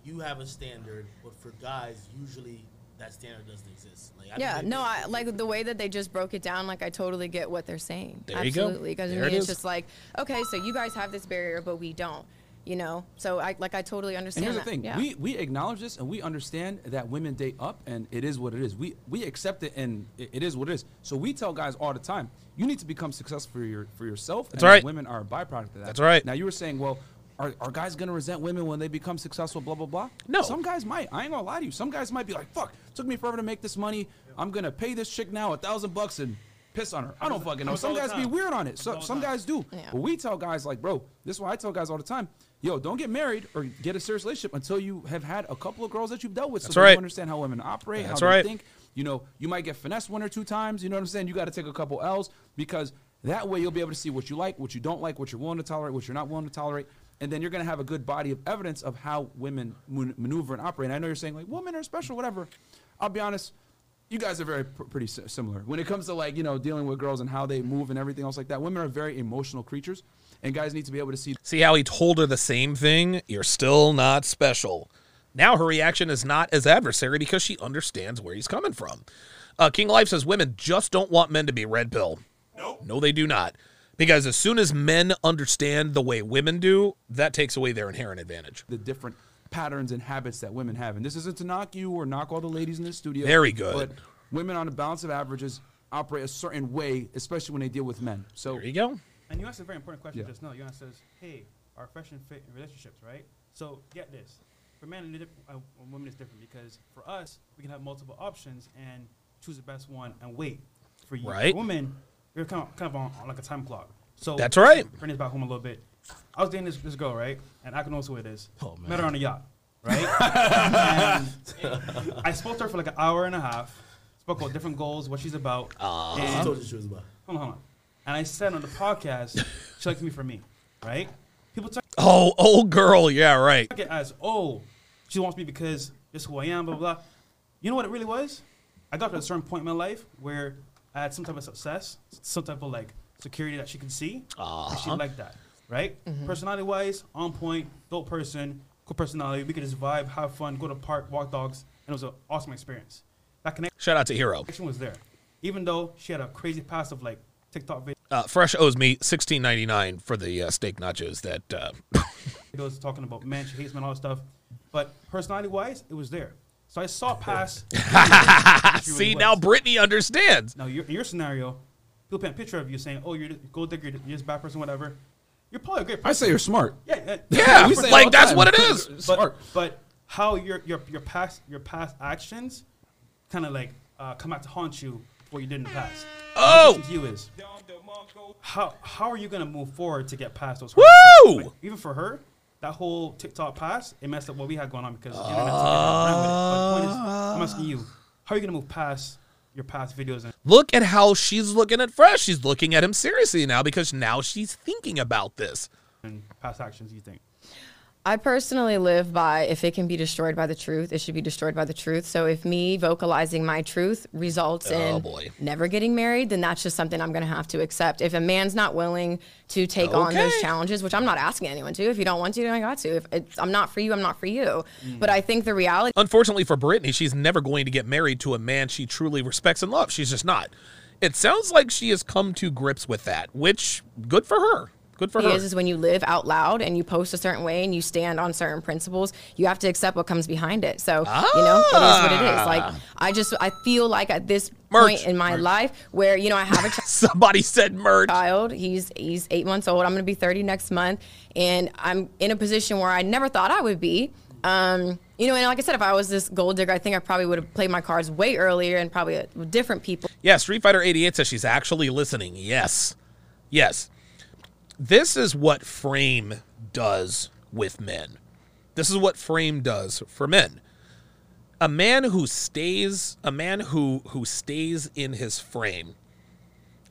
you have a standard, but for guys, usually that standard doesn't exist. Like, I Yeah, no, I like the way that they just broke it down. Like, I totally get what they're saying. There you go. Absolutely, because There me, it it's is. just like, okay, so you guys have this barrier, but we don't. You know, so I like I totally And understand. here's the thing: Yeah. we we acknowledge this and we understand that women date up, and it is what it is. We we accept it, and it, it is what it is. So we tell guys all the time: you need to become successful for your for yourself. That's and right. Women are a byproduct of that. That's right. Now you were saying, well. Are, are guys gonna resent women when they become successful? Blah blah blah. No. Some guys might. I ain't gonna lie to you. Some guys might be like, "Fuck, took me forever to make this money. I'm gonna pay this chick now a thousand bucks and piss on her." I don't fucking know. Some guys be weird on it. So, some guys do. Yeah. But we tell guys like, bro, this is why I tell guys all the time, yo, don't get married or get a serious relationship until you have had a couple of girls that you've dealt with. That's so right. you understand how women operate, That's how right. they think. You know, you might get finessed one or two times. You know what I'm saying? You got to take a couple L's because that way you'll be able to see what you like, what you don't like, what you're willing to tolerate, what you're not willing to tolerate. And then you're going to have a good body of evidence of how women man- maneuver and operate. And I know you're saying, like, women are special, whatever. I'll be honest, you guys are very pr- pretty si- similar when it comes to like you know dealing with girls and how they move and everything else like that. Women are very emotional creatures, and guys need to be able to see. See how he told her the same thing? You're still not special. Now her reaction is not as adversary because she understands where he's coming from. Uh, King Life says women just don't want men to be red pill. No. No, they do not. Because as soon as men understand the way women do, that takes away their inherent advantage. the different patterns and habits that women have. And this isn't to knock you or knock all the ladies in the studio. Very good. But women on a balance of averages operate a certain way, especially when they deal with men. So There you go. And you asked a very important question Yeah. just now. You asked says, "Hey, are fresh and fit in relationships, right? So get this: for men and dif- uh, women, it's different because for us, we can have multiple options and choose the best one and wait. For you, Right. for women, you're kind of, kind of on, on like a time clock. So That's right. Bring this back home a little bit. I was dating this, this girl, right? And I can know who it is. Oh, man. Met her on a yacht, right? [laughs] and I spoke to her for like an hour and a half. Spoke about different goals, what she's about. She and- told you she was about. hold on, hold on. And I said on the podcast, she likes me for me, right? People took Oh, old girl. Yeah, right. it as, oh, she wants me because this is who I am, blah, blah, blah. You know what it really was? I got to a certain point in my life where I had some type of success, some type of like security that she could see. And she liked that, right? Personality wise, on point, dope person, cool personality. We could just vibe, have fun, go to park, walk dogs, and it was an awesome experience. That connection. Shout out to Hero. connection was there. Even though she had a crazy past of like TikTok videos. Uh, Fresh owes me sixteen ninety nine for the uh, steak nachos. That uh, [laughs] videos talking about men, she hates men, all that stuff. But personality wise, it was there. So I saw past. [laughs] [laughs] See really now was. Brittany understands. Now, your, in your scenario, people paint a picture of you saying, "Oh, you're the gold digger, you're this bad person, whatever." You're probably a great person. I say you're smart. yeah, [laughs] yeah. Yeah, We say it like that's time. what it is. But, Smart. but how your your your past your past actions kind of like uh, come out to haunt you for what you did in the past. Oh! question to you is how how are you gonna move forward to get past those? Woo! Like, even for her, that whole TikTok pass it messed up what we had going on because the ah. internet's ran with it. But the point is, I'm asking you, how are you gonna move past your past videos and Look at how she's looking at Fresh. She's looking at him seriously now because now she's thinking about this. and past actions? You think? I personally live by if it can be destroyed by the truth, it should be destroyed by the truth. So if me vocalizing my truth results Oh, in boy. never getting married, then that's just something I'm going to have to accept. If a man's not willing to take on those challenges, which I'm not asking anyone to, if you don't want to, then I got to. If it's, I'm not for you, I'm not for you. Mm. But I think the reality Unfortunately for Brittany, she's never going to get married to a man she truly respects and loves. She's just not. It sounds like she has come to grips with that, which good for her. Good for her. is is when you live out loud and you post a certain way and you stand on certain principles, you have to accept what comes behind it. So you know, it is what it is. Like I just I feel like at this Merch. point in my life where you know I have a [laughs] child. Somebody said merch. child. He's he's eight months old. I'm going to be 30 next month, and I'm in a position where I never thought I would be. Um, you know, and like I said, if I was this gold digger, I think I probably would have played my cards way earlier and probably with different people. Yeah, Street Fighter 88 says she's actually listening. Yes. Yes. This is what Frame does with men. This is what Frame does for men. A man who stays, a man who who stays in his frame,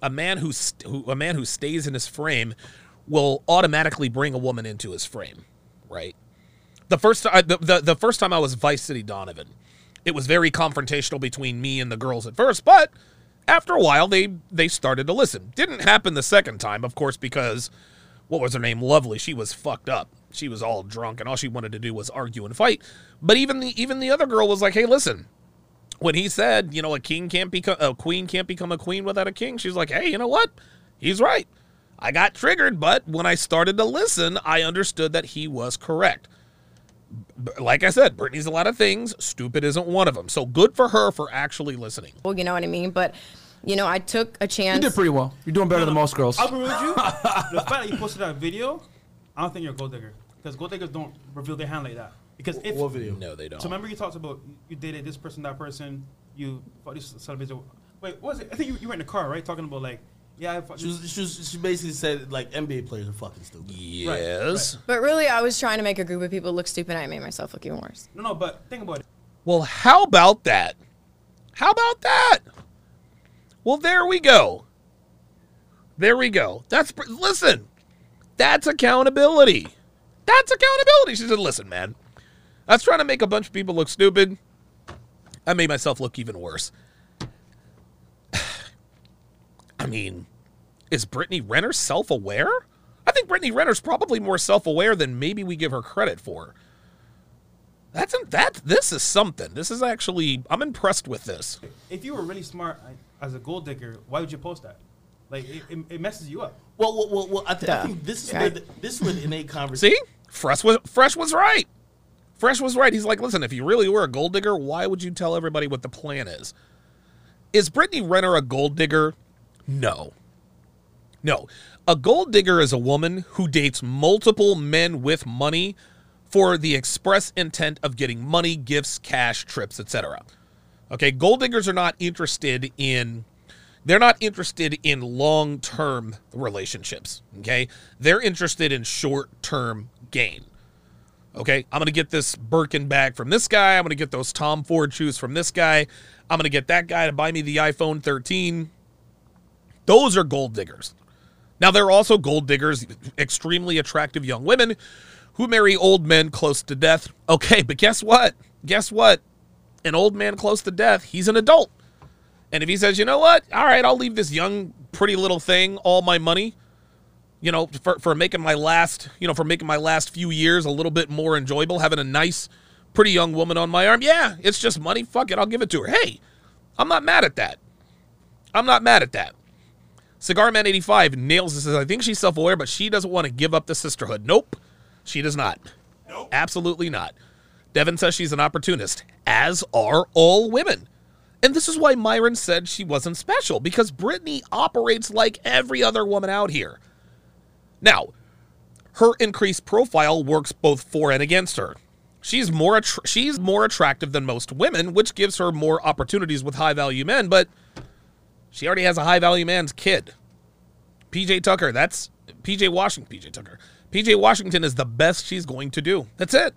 a man who, who a man who stays in his frame will automatically bring a woman into his frame, right? the first I, the, the the first time I was Vice City Donovan, it was very confrontational between me and the girls at first, but after a while they they started to listen. Didn't happen the second time, of course, because what was her name? Lovely. She was fucked up. She was all drunk, and all she wanted to do was argue and fight. But even the even the other girl was like, "Hey, listen." When he said, you know, a king can't become a queen can't become a queen without a king, she's like, "Hey, you know what? He's right." I got triggered, but when I started to listen, I understood that he was correct like I said, Brittany's a lot of things. Stupid isn't one of them. So good for her for actually listening. Well, you know what I mean? But you know, I took a chance. You did pretty well. You're doing better than most girls. I'll be with you. [laughs] the fact that you posted that video, I don't think you're a gold digger because gold diggers don't reveal their hand like that. Because if What video? No, they don't. so, remember you talked about you dated this person, that person, you fucked this celebrity. Wait, what was it? I think you, you were in the car, right? Talking about like, yeah, I fucked She, was, she, was, she basically said like NBA players are fucking stupid. Yes. but really, I was trying to make a group of people look stupid. I made myself look even worse. No, no, but think about it. Well, how about that? How about that? Well, there we go. There we go. That's listen. That's accountability. That's accountability. She said, "Listen, man. I was trying to make a bunch of people look stupid. I made myself look even worse." [sighs] I mean, is Brittany Renner self-aware? I think Brittany Renner's probably more self-aware than maybe we give her credit for. That's that. This is something. This is actually. I'm impressed with this. If you were really smart as a gold digger, why would you post that? Like, it, it, it messes you up. Well, well, well, well I, th- I think this is Right. where the, this is where innate conversation. See, Fresh was Fresh was right. Fresh was right. He's like, listen, if you really were a gold digger, why would you tell everybody what the plan is? Is Brittany Renner a gold digger? No. No. A gold digger is a woman who dates multiple men with money for the express intent of getting money, gifts, cash, trips, etc. Okay, gold diggers are not interested in they're not interested in long-term relationships, okay? They're interested in short-term gain. Okay, I'm gonna get this Birkin bag from this guy. I'm gonna get those Tom Ford shoes from this guy. I'm gonna get that guy to buy me the iPhone 13. Those are gold diggers. Now there are also gold diggers, extremely attractive young women who marry old men close to death. Okay, but guess what? Guess what? An old man close to death, he's an adult. And if he says, you know what? All right, I'll leave this young, pretty little thing all my money you know, for, for making my last, you know, for making my last few years a little bit more enjoyable, having a nice, pretty young woman on my arm. Yeah, it's just money. Fuck it, I'll give it to her. Hey, I'm not mad at that. I'm not mad at that. Cigar Man 85 nails this. I think she's self aware, but she doesn't want to give up the sisterhood. Nope, she does not. Nope. Absolutely not. Devin says she's an opportunist, as are all women. And this is why Myron said she wasn't special, because Brittany operates like every other woman out here. Now, her increased profile works both for and against her. She's more she's more attractive than most women, which gives her more opportunities with high value men, but she already has a high value man's kid. PJ Tucker, that's PJ Washington, PJ Tucker. PJ Washington is the best she's going to do. That's it.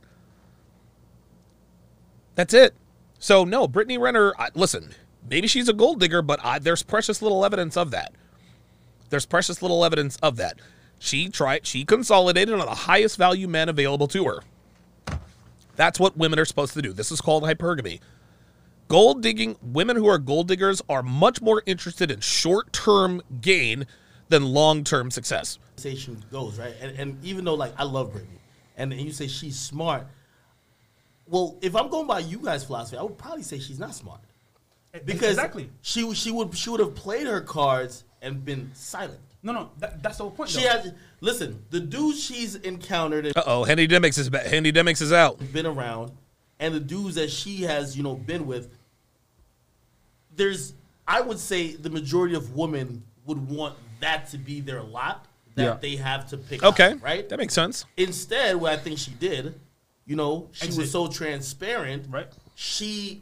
That's it. So no, Brittany Renner, I, listen, maybe she's a gold digger, but I, there's precious little evidence of that. There's precious little evidence of that. She tried she consolidated on the highest value men available to her. That's what women are supposed to do. This is called hypergamy. Gold digging women who are gold diggers are much more interested in short-term gain than long-term success. Conversation goes right, and, and even though like I love Brittany, and, and you say she's smart. Well, if I'm going by you guys' philosophy, I would probably say she's not smart because exactly. she she would she would have played her cards and been silent. No, no, that, that's the whole point. She though. has listen. The dudes she's encountered Uh oh, Hendy Demix is ba- Hendy Demics is out. been around, and the dudes that she has you know been with. There's, I would say, the majority of women would want that to be their lot that Yeah. they have to pick. Okay, out, right. That makes sense. Instead, what I think she did, you know, she Exit. was so transparent. Right. She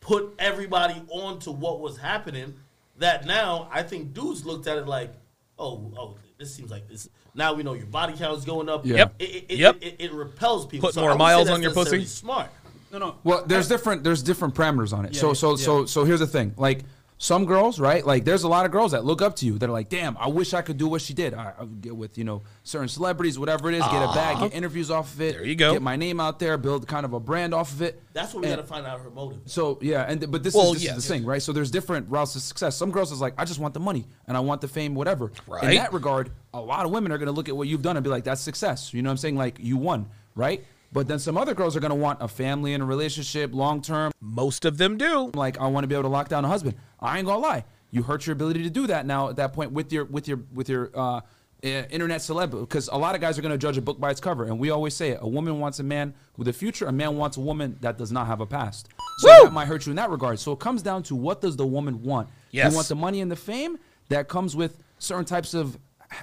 put everybody on to what was happening. That now I think dudes looked at it like, oh, oh, this seems like this. Now we know your body count is going up. Yep. It, it, it, Yep. It, it, repels people. Put So more I would say miles on your pussy? Smart. no, no. Well, there's different there's different parameters on it. so so yeah. so so here's the thing. Like some girls, right? Like there's a lot of girls that look up to you that are like, "Damn, I wish I could do what she did." I, I'll get with you know certain celebrities, whatever it is, get a bag, get uh-huh. interviews off of it. There you go. Get my name out there, build kind of a brand off of it. That's what we And- got to find out her motive. So yeah, and but this Well, is this yes. is the thing, right? So there's different routes to success. Some girls is like, I just want the money and I want the fame, whatever. Right. In that regard, a lot of women are gonna look at what you've done and be like, that's success. You know what I'm saying? Like you won, right? But then some other girls are gonna want a family and a relationship, long term. Most of them do. Like I want to be able to lock down a husband. I ain't gonna lie, you hurt your ability to do that now at that point with your with your with your uh, internet celeb because a lot of guys are gonna judge a book by its cover, and we always say it: a woman wants a man with a future, a man wants a woman that does not have a past. So Woo! that might hurt you in that regard. So it comes down to what does the woman want? Do you want the money and the fame that comes with certain types of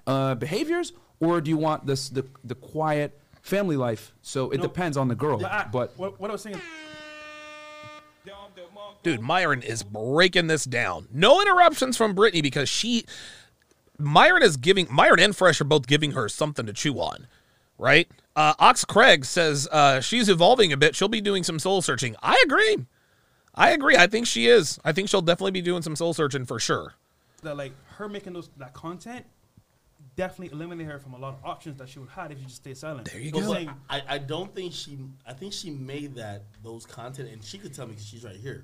uh, behaviors, or do you want this the the quiet family life? So it No. depends on the girl. But, I, but what, what I was saying. Dude, Myron is breaking this down. No interruptions from Brittany because she Myron is giving Myron and Fresh are both giving her something to chew on, right? Uh, Ox Craig says uh, she's evolving a bit. She'll be doing some soul searching. I agree. I agree. I think she is. I think she'll definitely be doing some soul searching for sure. that like her making those that content definitely eliminated her from a lot of options that she would have if she just stayed silent. There you But go. saying- I, I don't think she I think she made that those content and she could tell me because she's right here.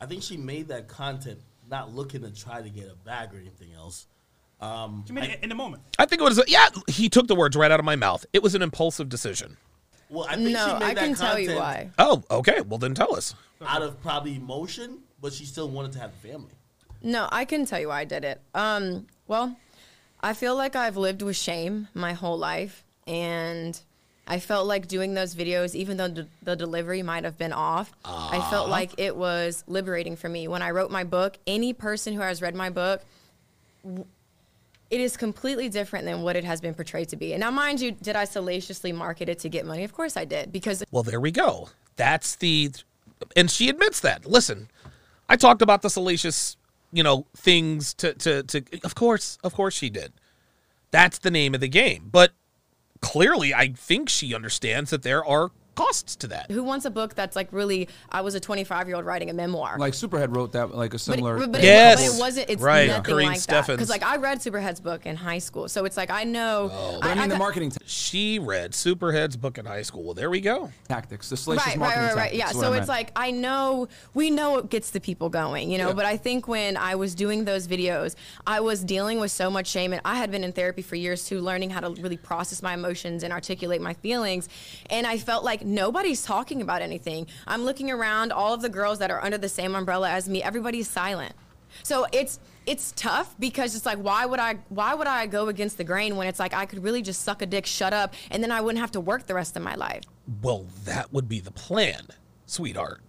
I think she made that content not looking to try to get a bag or anything else. Um, she made it in the moment. I think it was. Yeah, he took the words right out of my mouth. It was an impulsive decision. well, I think she No, made I that can tell you content why. Oh, okay. Well, then tell us. Out of probably emotion, but she still wanted to have a family. No, I can tell you why I did it. Um, well, I feel like I've lived with shame my whole life, and I felt like doing those videos, even though the, the delivery might have been off, I felt like it was liberating for me. When I wrote my book, any person who has read my book, w- it is completely different than what it has been portrayed to be. And now, mind you, did I salaciously market it to get money? Of course I did, because Well, there we go. That's the, and she admits that. Listen, I talked about the salacious, you know, things to to to. Of course, of course, she did. That's the name of the game. But clearly, I think she understands that there are costs to that. who wants a book that's like really? I was a 25 year old writing a memoir. Like Superhead wrote that, like a But, similar. it, but, Yes. it, but it wasn't. It's Right. nothing Karrine like that. Steffans. Because like I read Superhead's book in high school, so it's like I know. Oh. but I mean, the marketing t- She read Superhead's book in high school. Well, there we go. tactics, the salacious Right, right, marketing right, right. tactics Yeah. So it's meant. like I know we know what gets the people going, you know. But I think when I was doing those videos, I was dealing with so much shame, and I had been in therapy for years too, learning how to really process my emotions and articulate my feelings. And I felt like nobody's talking about anything. I'm looking around, all of the girls that are under the same umbrella as me, everybody's silent. So it's it's tough because it's like why would I why would I go against the grain when it's like I could really just suck a dick, shut up, and then I wouldn't have to work the rest of my life. Well, that would be the plan, sweetheart.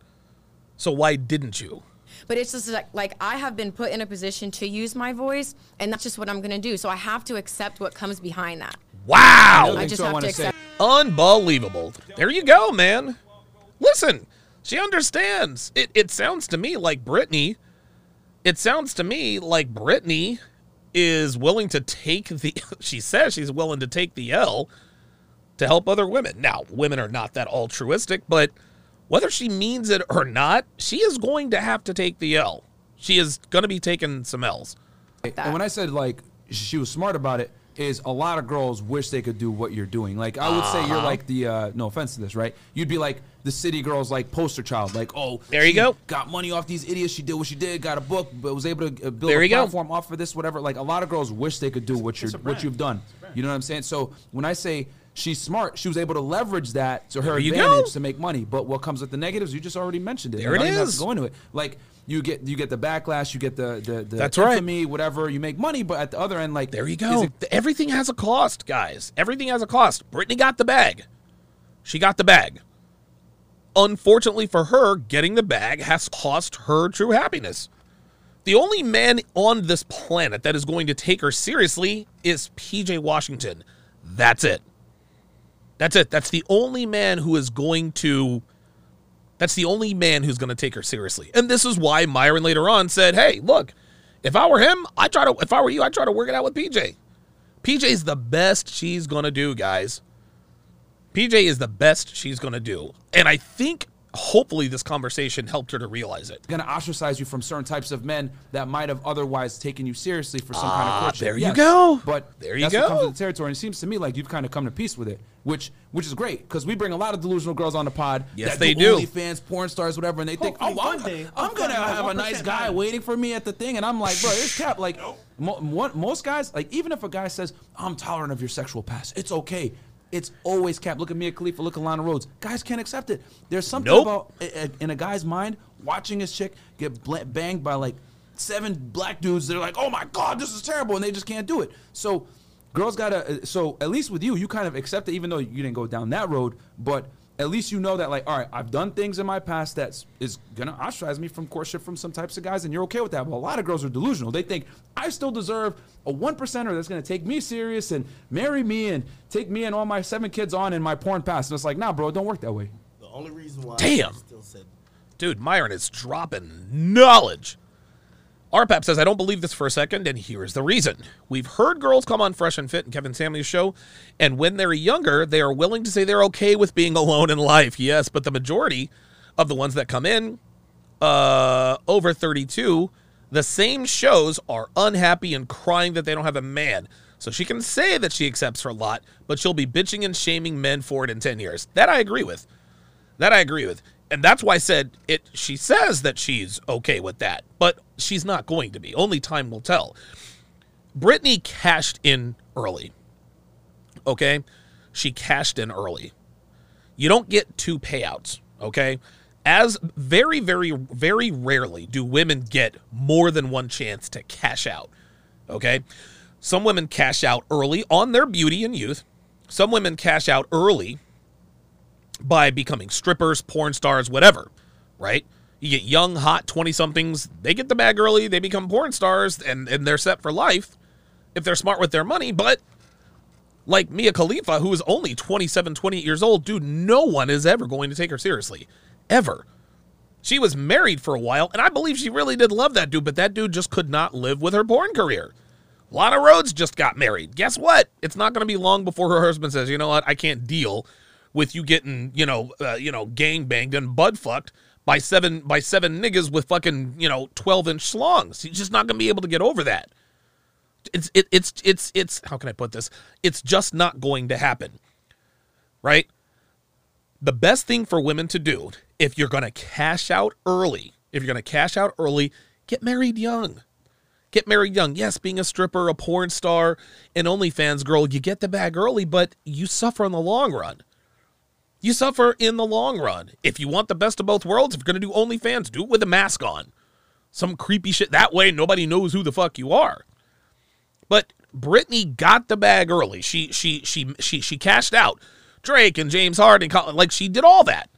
So why didn't you? But it's just like like I have been put in a position to use my voice, and that's just what I'm gonna do. So I have to accept what comes behind that. Wow. I just too, I have wanna to say- accept. Unbelievable. There you go, man. Listen, she understands. It, it sounds to me like Brittany. It sounds to me like Brittany is willing to take the. [laughs] She says she's willing to take the L to help other women. Now, women are not that altruistic, but whether she means it or not, she is going to have to take the L. She is going to be taking some L's. And when I said like she was smart about it, is a lot of girls wish they could do what you're doing. Like I would say Uh-huh. you're like the uh, no offense to this, right? You'd be like the city girls like poster child, like oh There you go. got money off these idiots. She did what she did, got a book, but was able to uh, build There a you go. platform off of this, whatever. Like a lot of girls wish they could do what you're what you've done. You know what I'm saying? So when I say she's smart, she was able to leverage that to her There advantage to make money. But what comes with the negatives? You just already mentioned it. There You it even have to go into it. Like you get you get the backlash, you get the the, the That's right. infamy, whatever. You make money, but at the other end, like There you go. it- Everything has a cost, guys. Everything has a cost. Brittany got the bag. She got the bag. Unfortunately for her, getting the bag has cost her true happiness. The only man on this planet that is going to take her seriously is PJ Washington. That's it. That's it. That's the only man who is going to that's the only man who's going to take her seriously. And this is why Myron later on said, "Hey, look, if I were him, I try to if I were you, I try to work it out with PJ. PJ's the best she's going to do, guys. PJ is the best she's going to do. And I think hopefully this conversation helped her to realize it. going to ostracize you from certain types of men that might have otherwise taken you seriously for some kind of courtship. Ah, there you Yes, go. But There you that's what comes go. with the territory. And it seems to me like you've kind of come to peace with it, which which is great because we bring a lot of delusional girls on the pod. Yes, that they do. OnlyFans, porn stars, whatever, and they think, oh, Hopefully I'm, day, I'm hopefully gonna have a nice guy man. waiting for me at the thing, and I'm like, bro, it's cap. Like, [laughs] mo- mo- most guys, like even if a guy says, I'm tolerant of your sexual past, it's okay. It's always cap. Look at Mia Khalifa. Look at Lana Rhoades. Guys can't accept it. There's something Nope. about a- a- in a guy's mind watching his chick get bla- banged by like seven black dudes. They're like, oh my god, this is terrible, and they just can't do it. So girls gotta. uh, So at least with you, you kind of accept it, even though you didn't go down that road. But at least you know that, like, all right, I've done things in my past that is gonna ostracize me from courtship from some types of guys, and you're okay with that. But a lot of girls are delusional. They think I still deserve a one percenter that's gonna take me serious and marry me and take me and all my seven kids on in my porn past. And it's like, nah, bro, it don't work that way. The only reason why Damn. I still said Dude, Myron is dropping knowledge. RPAP says, I don't believe this for a second, and here's the reason. We've heard girls come on Fresh and Fit and Kevin Samuels' show, and when they're younger, they are willing to say they're okay with being [laughs] alone in life. Yes, but the majority of the ones that come in uh, over 32, the same shows are unhappy and crying that they don't have a man. So she can say that she accepts her lot, but she'll be bitching and shaming men for it in 10 years. That I agree with. That I agree with. And that's why I said it she says that she's okay with that, but she's not going to be. Only time will tell. Brittany cashed in early. Okay? She cashed in early. You don't get two payouts, okay? As very, very, very rarely do women get more than one chance to cash out. Okay? Some women cash out early on their beauty and youth. Some women cash out early by becoming strippers, porn stars, whatever, right? You get young, hot 20 somethings, they get the bag early, they become porn stars, and, and they're set for life. if they're smart with their money, but like Mia Khalifa, who is only 27, 28 years old, dude, no one is ever going to take her seriously. Ever. She was married for a while, and I believe she really did love that dude, but that dude just could not live with her porn career. Lana Rhoades just got married. Guess what? It's not going to be long before her husband says, "You know what? I can't deal with you getting, you know, uh, you know, gang banged and bud fucked by seven by seven niggas with fucking, you know, twelve inch slongs. He's just not to be able to get over that. It's it, it's it's it's how can I put this? It's just not going to happen, right? The best thing for women to do if you're to cash out early, if you're to cash out early, get married young. Get married young. Yes, being a stripper, a porn star, an OnlyFans girl, you get the bag early, but you suffer in the long run. You suffer in the long run. If you want the best of both worlds, if you're going to do OnlyFans, do it with a mask on. Some creepy shit. That way, nobody knows who the fuck you are. But Brittany got the bag early. She she she she she cashed out. Drake and James Harden, like she did all that.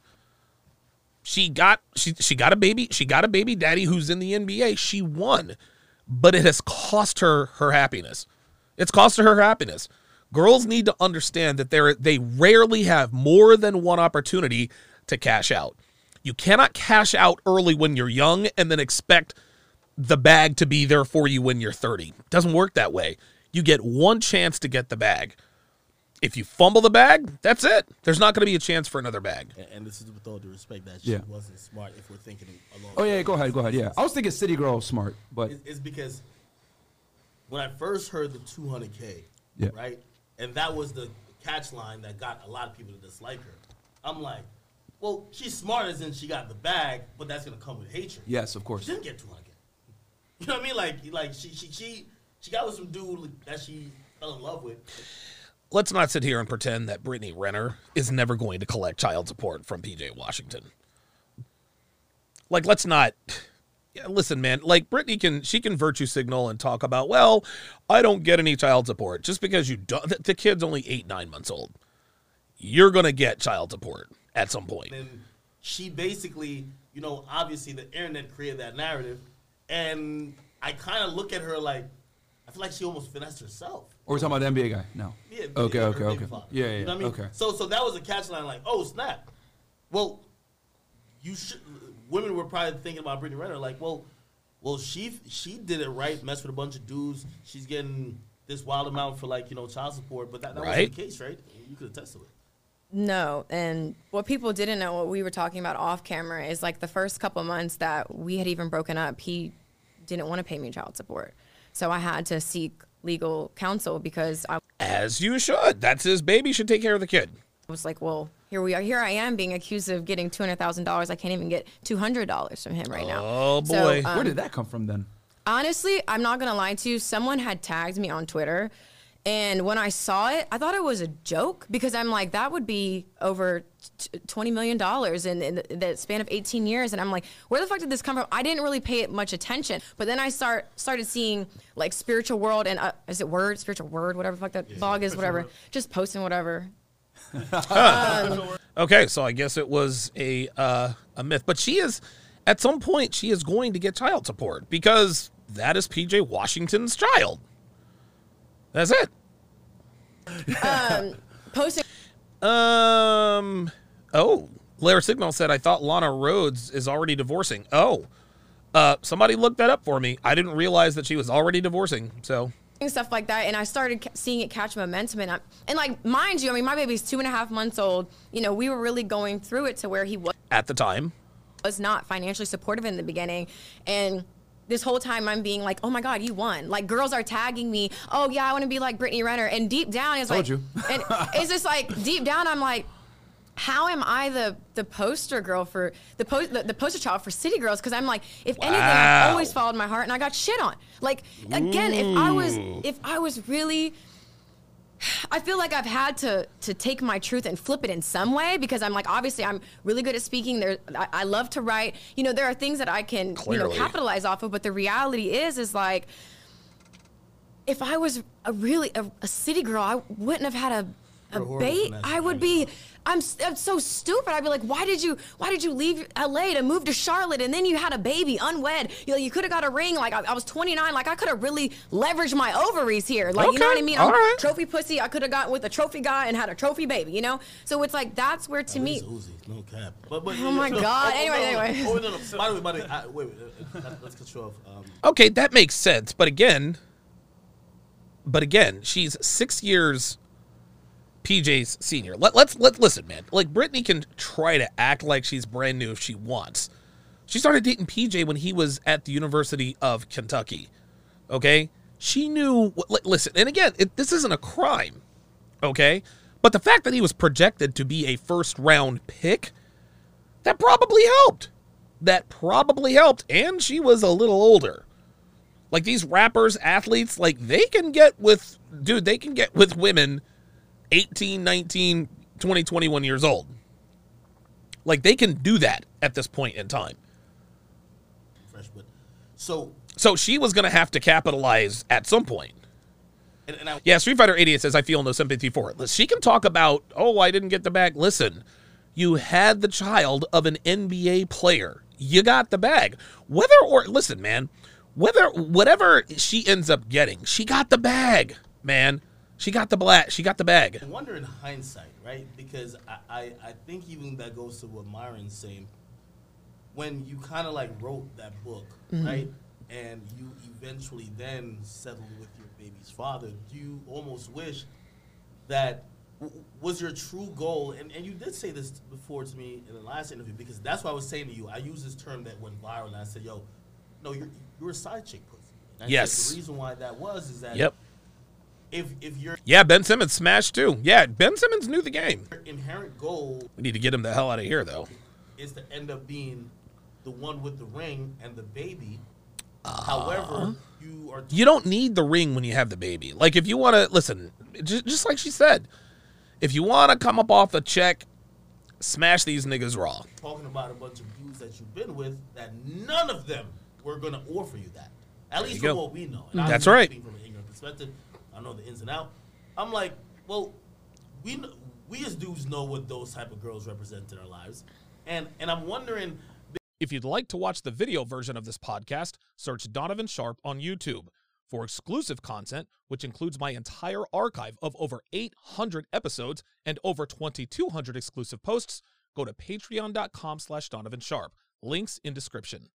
She got she she got a baby. She got a baby daddy who's in the NBA. She won, but it has cost her her happiness. It's cost her her happiness. Girls need to understand that they they rarely have more than one opportunity to cash out. You cannot cash out early when you're young and then expect the bag to be there for you when you're 30. It doesn't work that way. You get one chance to get the bag. If you fumble the bag, that's it. There's not going to be a chance for another bag. And, and this is with all due respect that she Yeah. wasn't smart. If we're thinking along, Oh yeah, go ahead, go ahead. Yeah, I was thinking City Girl was smart, but It's, it's because when I first heard the 200k, Yeah. right, and that was the catch line that got a lot of people to dislike her. I'm like, well, she's smart as in she got the bag, but that's gonna come with hatred. yes, of course. She didn't get 200k. You know what I mean? Like, like she she she she got with some dude that she fell in love with. Let's not sit here and pretend that Brittany Renner is never going to collect child support from PJ Washington. Like, let's not. Yeah, listen, man. Like Brittany can, she can virtue signal and talk about, well, I don't get any child support just because you don't. The, the kid's only eight, nine months old. You're gonna get child support at some point. And she basically, you know, obviously the internet created that narrative, and I kind of look at her like, I feel like she almost finessed herself. Or we're talking about the NBA guy? No. Yeah, Okay, yeah, okay, okay. baby father. Yeah, yeah, You know what I mean? okay. So, so that was a catch line, like, oh snap. Well, you should. Women were probably thinking about Brittany Renner, like, well, well, she she did it right, messed with a bunch of dudes. She's getting this wild amount for like you know child support, but that, that Right. wasn't the case, right? You could attest to it. No, and what people didn't know, what we were talking about off camera, is like the first couple months that we had even broken up, he didn't want to pay me child support. So I had to seek legal counsel because I As you should. That's his baby. Should take care of the kid. Was like, well, here we are. Here I am being accused of getting $200,000. I can't even get $200 from him right now. Oh, So, boy. um, Where did that come from then? Honestly, I'm not gonna lie to you. Someone had tagged me on Twitter, and when I saw it, I thought it was a joke because I'm like, that would be over twenty million dollars in, in the, the span of 18 years, and I'm like, where the fuck did this come from? I didn't really pay it much attention, but then I start started seeing like spiritual world and uh, is it word spiritual word whatever the fuck that blog is whatever, just posting whatever. [laughs] Okay, so I guess it was a uh, a myth, but she is at some point she is going to get child support because that is PJ Washington's child. That's it. Posting Um. Oh, Larry Signal said I thought Lana Rhoades is already divorcing. Oh, uh, somebody looked that up for me. I didn't realize that she was already divorcing. So stuff like that, and I started seeing it catch momentum, and I, and like mind you, I mean, my baby's two and a half months old. You know, we were really going through it to where he was. at the time, was not financially supportive in the beginning and this whole time I'm being like, oh my God, you won. Like girls are tagging me, oh yeah, I want to be like Brittany Renner. And deep down it's Told like you. and it's just like deep down I'm like, how am I the the poster girl for the post the, the poster child for City Girls? Because I'm like, if anything, I've always followed my heart and I got shit on. Like again, if I was if I was really I feel like I've had to to take my truth and flip it in some way because I'm like obviously I'm really good at speaking. There, I, I love to write. You know, there are things that I can you know capitalize off of. But the reality is, is like if I was a really a, a city girl, I wouldn't have had a a horrible bait i would be I'm, s- I'm so stupid i'd be like why did you why did you leave la to move to charlotte and then you had a baby unwed you know you could have got a ring like I, I was 29 like i could have really leveraged my ovaries here like you know what i mean all I'm right. trophy pussy i could have gotten with a trophy guy and had a trophy baby you know so it's like that's where to me It's Uzi, no cap. But, but, Oh my God. Anyway, no, no, anyway. Oh, no, no. By the way, by the way, I, wait, wait. uh, uh, Let's cut you off. Um, Okay, that makes sense. But again, but again, she's six years PJ's senior. Let, let's let listen, man. Like Brittany can try to act like she's brand new if she wants. She started dating PJ when he was at the University of Kentucky. Okay, she knew. Listen, and again, it, this isn't a crime. Okay, but the fact that he was projected to be a first round pick, that probably helped. That probably helped, and she was a little older like these rappers athletes like they can get with dude they can get with women 18 19 20 21 years old. Like they can do that at this point in time. Fresh, but so so she was going to have to capitalize at some point. and, and I, yeah street fighter 88 says i feel no sympathy for it. She can talk about oh i didn't get the bag. Listen you had the child of an nba player. You got the bag. Whether or listen man whether whatever she ends up getting she got the bag man she got the black she got the bag I wonder in hindsight, right? Because I, I, I think even that goes to what Myron's saying. When you kind of like wrote that book, mm-hmm. right? And you eventually then settled with your baby's father, do you almost wish that w- was your true goal? And, and you did say this before to me in the last interview because that's what I was saying to you. I used this term that went viral and I said, yo, no, you're, you're a side chick pussy. And I said Yes. the reason why that was is that yep if, if your yeah ben simmons smashed too yeah ben simmons knew the game inherent goal we need to get him the hell out of here though is to end up being the one with the ring and the baby. Uh-huh. However, you are you don't need the ring when you have the baby. Like if you want to listen, just, just like she said, if you want to come up off a check, smash these niggas raw. talking about a bunch of dudes that you've been with that none of them were going to offer you that. At least you from go. what we know. And That's right. From an ignorant perspective, I know the ins and out. I'm like, well, we we as dudes know what those type of girls represent in our lives, and and I'm wondering If you'd like to watch the video version of this podcast, search Donovan Sharpe on YouTube. For exclusive content, which includes my entire archive of over 800 episodes and over 2,200 exclusive posts, go to patreon.com slash Donovan Sharpe. Links in description.